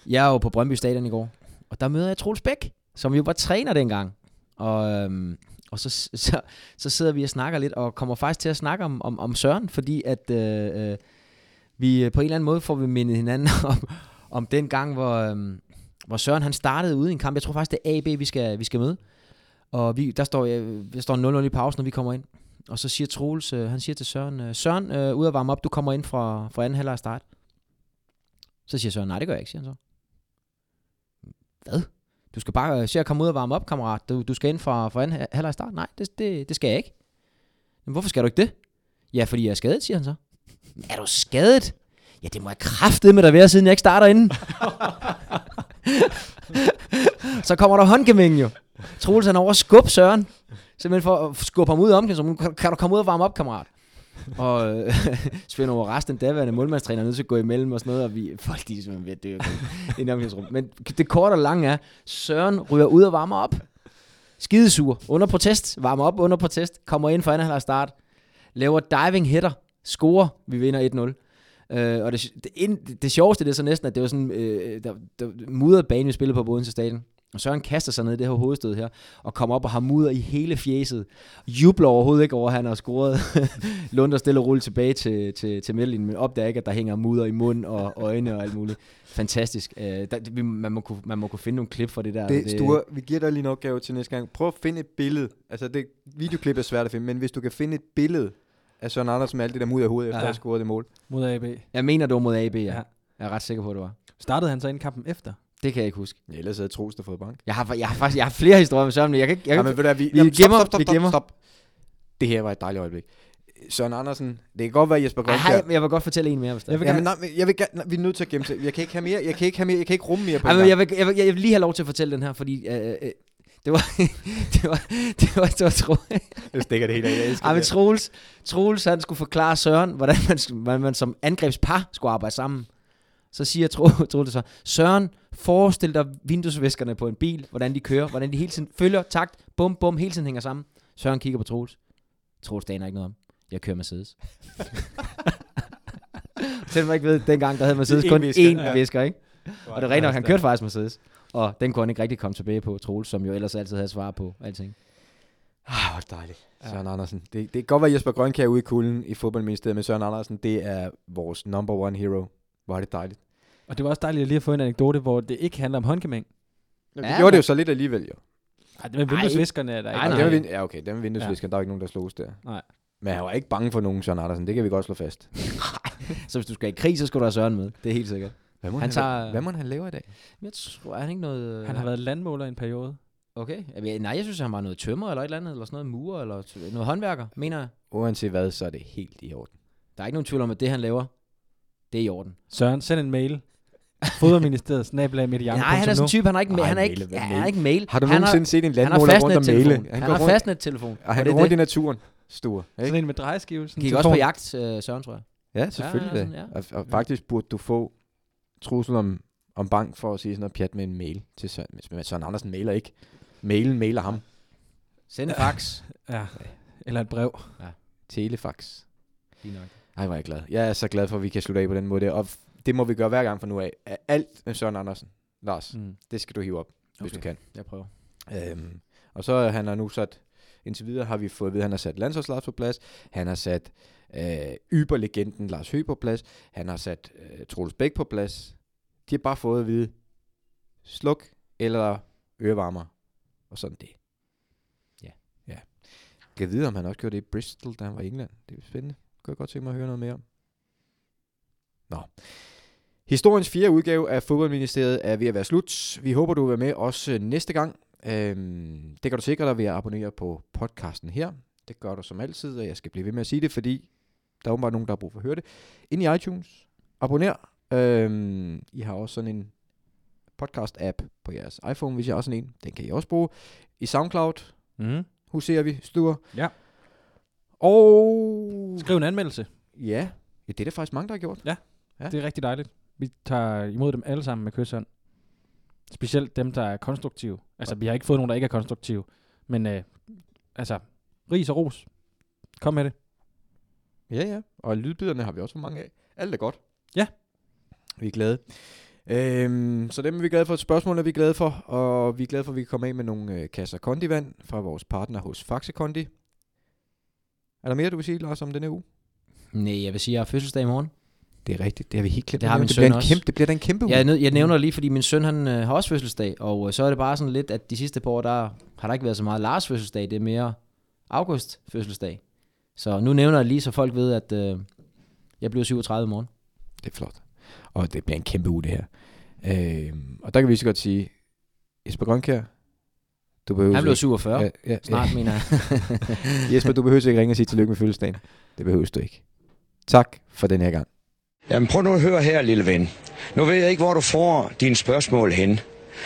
jeg er jo på Brøndby Stadion i går, og der møder jeg Troels Bæk, som jo var træner dengang. Og, øhm, og så, så, så sidder vi og snakker lidt, og kommer faktisk til at snakke om, om, om Søren, fordi at øh, øh, vi øh, på en eller anden måde får vi mindet hinanden om, om den gang, hvor, øhm, hvor Søren han startede ude i en kamp. Jeg tror faktisk, det er AB, vi skal, vi skal møde. Og vi, der står, jeg, der står 0-0 i pausen, når vi kommer ind. Og så siger Troels, øh, han siger til Søren, øh, Søren, øh, ud at varme op, du kommer ind fra, fra anden halvleg start. Så siger Søren, nej, det gør jeg ikke, siger han så. Hvad? Du skal bare se at komme ud og varme op, kammerat. Du, du skal ind fra, fra anden halvleg start. Nej, det, det, det skal jeg ikke. Men hvorfor skal du ikke det? Ja, fordi jeg er skadet, siger han så. Er du skadet? Ja, det må jeg kraftede med dig være, siden jeg ikke starter inden. så kommer der håndgemæng jo. Troels han over skub Søren. Simpelthen for at skubbe ham ud om, så kan du komme ud og varme op, kammerat? Og øh, Svend over resten, daværende målmandstræner, er nødt til at gå imellem og sådan noget, og vi, folk de er simpelthen ved at dø i et omklædningsrum. Men det korte og lange er, Søren ryger ud og varmer op. Skidesur. Under protest. Varmer op under protest. Kommer ind for anden halvleg start. Laver diving hitter. Scorer. Vi vinder 1-0. Øh, og det, det, det, det sjoveste det er så næsten, at det var sådan øh, der, der, mudret bane, vi spillede på på Stadion. Og Søren kaster sig ned i det her hovedstød her, og kommer op og har mudder i hele fjeset. Jubler overhovedet ikke over, at han har scoret. Lunder stille og roligt tilbage til, til, til midtlinjen, men opdager ikke, at der hænger mudder i mund og øjne og alt muligt. Fantastisk. Øh, der, man, må kunne, man må kunne finde nogle klip fra det der. Det, Sture, vi giver dig lige en opgave til næste gang. Prøv at finde et billede. Altså, det videoklip er svært at finde, men hvis du kan finde et billede af Søren Andersen med alt det der mud af hovedet, efter Ja. at have scoret det mål. Mod AB. Jeg mener, det var mod AB, ja. Ja. Jeg er ret sikker på, at det var. Startede han så ind kampen efter? Det kan jeg ikke huske. Ja, ellers havde Troels der fået bank. Jeg har, jeg har faktisk jeg har flere historier med Søren, men jeg kan ikke... Jeg Ja, kan, men ved du, vi, vi Jamen, gemmer- stop, stop, vi gemmer. stop, stop. Det her var et dejligt øjeblik. Søren Andersen, det kan godt være Jesper Grønkjær. jeg vil godt fortælle en mere, hvis der. Jeg vil Jamen, nej, jeg vil gerne, nej, vi er nødt til at gemme. Jeg kan ikke have mere, jeg kan ikke have mere, jeg kan ikke rumme mere på Ej, en men gang. jeg, vil, jeg, vil, jeg vil lige have lov til at fortælle den her, fordi øh, øh, det var, det var, det var, det var, tro, Jeg stikker det helt af. Jeg elsker Ej, men det. Troels, Troels, han skulle forklare Søren, hvordan man, hvordan man som angrebspar skulle arbejde sammen. Så siger Tro- Troels så, Søren, forestil dig vinduesvæskerne på en bil, hvordan de kører, hvordan de hele tiden følger takt, bum, bum, hele tiden hænger sammen. Søren kigger på Troels. Troels aner ikke noget om. Jeg kører Mercedes. Selvom man ikke ved, dengang der havde Mercedes Én kun visker, én ja. visker, ikke? Og det er rent nok, han kørte faktisk Mercedes. Og den kunne han ikke rigtig komme tilbage på, Troels, som jo ellers altid havde svar på alting. Ah, hvor det dejligt. Søren Andersen. Det, det kan godt være Jesper Grønkjær ude i kulden i fodboldministeriet, men Søren Andersen, det er vores number one hero. Hvor er det dejligt. Og det var også dejligt at lige at få en anekdote, hvor det ikke handler om håndgemæng. Ja, Ja, det gjorde det jo så lidt alligevel, jo. Ej, det med vinduesviskerne er der Ej, ikke. Og nej. det var, vin- ja, okay, den vinduesvisker, ja. der er jo ikke nogen, der slås der. Nej. Men han var ikke bange for nogen, Søren Andersen. Det kan vi godt slå fast. Så hvis du skal i krig, så skal du have Søren med. Det er helt sikkert. Hvad må Han han, tager- hvad må han lave i dag? Jeg tror, er han ikke noget... Han har været landmåler i en periode. Okay. Nej, jeg synes, han var noget tømmer eller et eller andet, eller sådan noget murer, eller noget håndværker, mener jeg. Uanset hvad, så er det helt i orden. Der er ikke nogen tvivl om, at det, han laver, det er i orden. Søren, send en mail. Fodderministeriet, snabelag med Nej, han er sådan en type, han er ikke, Ej, han er mail, ikke, hvad ja, mail? han er ikke mail. Har du han nogensinde set en han har landmåler rundt og male? Han, går har rundt, fastnettelefon. og han det går er rundt i naturen. Stor. Sådan Ikke? en med drejeskive. Sådan Gik også på telefon. jagt, øh, Søren, tror jeg. Ja, selvfølgelig. Ja, Ja, sådan, og, og faktisk burde du få trussel om, om bank for at sige sådan noget pjat med en mail til Søren. Men Søren Andersen mailer ikke. Mailen mailer ham. Send en fax. Ja. Eller et brev. Telefax. Lige nok. Ej, hvor er jeg glad. Jeg er så glad for, at vi kan slutte af på den måde. Og det må vi gøre hver gang fra nu af. Alt med Søren Andersen. Lars, Mm. det skal du hive op, hvis Okay. du kan. Jeg prøver. Øhm, og så han har nu sat, indtil videre har vi fået at vide, at han har sat landsholdslars på plads. Han har sat øh, yberlegenden Lars Høgh på plads. Han har sat øh, Troels Bæk på plads. De har bare fået at vide, sluk eller ørevarmer. Og sådan det. Ja. ja. Jeg ved, om han også gjorde det i Bristol, da han var i England. Det er spændende. Kunne jeg godt tænke mig at høre noget mere om. Nå. Historiens fjerde udgave af Fodboldministeriet er ved at være slut. Vi håber, du vil være med også næste gang. Øhm, det kan du sikre dig ved at abonnere på podcasten her. Det gør du som altid, og jeg skal blive ved med at sige det, fordi der er åbenbart nogen, der har brug for at høre det. Ind i iTunes. Abonner. Øhm, I har også sådan en podcast-app på jeres iPhone, hvis jeg har sådan en. Den kan I også bruge. I SoundCloud Mm. huserer vi, stuer. Ja. Og... Skriv en anmeldelse. Ja, ja det er der faktisk mange, der har gjort. Ja, Ja. det er rigtig dejligt. Vi tager imod dem alle sammen med kysshånd. Specielt dem, der er konstruktive. Altså, vi har ikke fået nogen, der ikke er konstruktive. Men øh, altså, ris og ros. Kom med det. Ja, ja. Og lydbiderne har vi også for mange af. Alt er godt. Ja. Vi er glade. Øhm, så dem er vi glade for. Spørgsmålene er vi glade for. Og vi er glade for, at vi kan komme af med nogle øh, kasser kondivand fra vores partner hos Faxe Kondi. Er der mere, du vil sige, Lars, om denne uge? Nej, jeg vil sige, at jeg har fødselsdag i morgen. Det er rigtigt. Det har vi helt glemt. Det har min det søn bliver en også. Kæmpe, det bliver en kæmpe uge. Jeg, nød, jeg nævner det lige, fordi min søn han, øh, har også fødselsdag, og øh, så er det bare sådan lidt, at de sidste par år, der har der ikke været så meget Lars fødselsdag, det er mere August fødselsdag. Så nu nævner jeg lige, så folk ved, at øh, jeg bliver 37 i morgen. Det er flot. Og det bliver en kæmpe uge, det her. Øhm, og der kan vi så godt sige, Jesper Grønkær, du behøver Han ikke- 47. Ja, ja, Snart, ja. mener jeg. Jesper, du behøver ikke ringe og sige tillykke med fødselsdagen. Det behøver du ikke. Tak for den her gang. Jamen prøv nu at høre her, lille ven. Nu ved jeg ikke, hvor du får dine spørgsmål hen.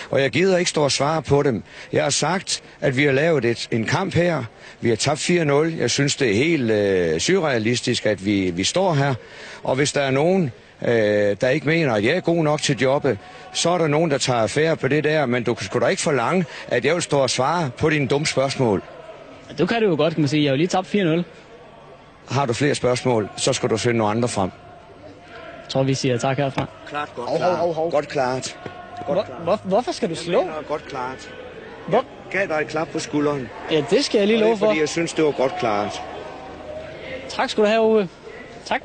Og jeg gider ikke stå og svare på dem. Jeg har sagt, at vi har lavet et, en kamp her. Vi har tabt 4-0. Jeg synes, det er helt øh, surrealistisk, at vi, vi står her. Og hvis der er nogen, øh, der ikke mener, at jeg er god nok til jobbet, så er der nogen, der tager affære på det der. Men du kan sgu da ikke forlange, at jeg vil stå og svare på dine dumme spørgsmål. Du kan det jo godt, kan man sige. Jeg har jo lige tabt 4-0. Har du flere spørgsmål, så skal du finde nogle andre frem. Jeg tror, vi siger tak herfra. Klart, godt klart. Godt klart. Hvor, hvor, hvorfor skal du slå? Jeg mener, godt klart. Hvor? Gav dig et klap på skulderen. Ja, det skal jeg lige Og det love for. fordi jeg synes, det var godt klart. Tak skal du have, Uwe. Tak.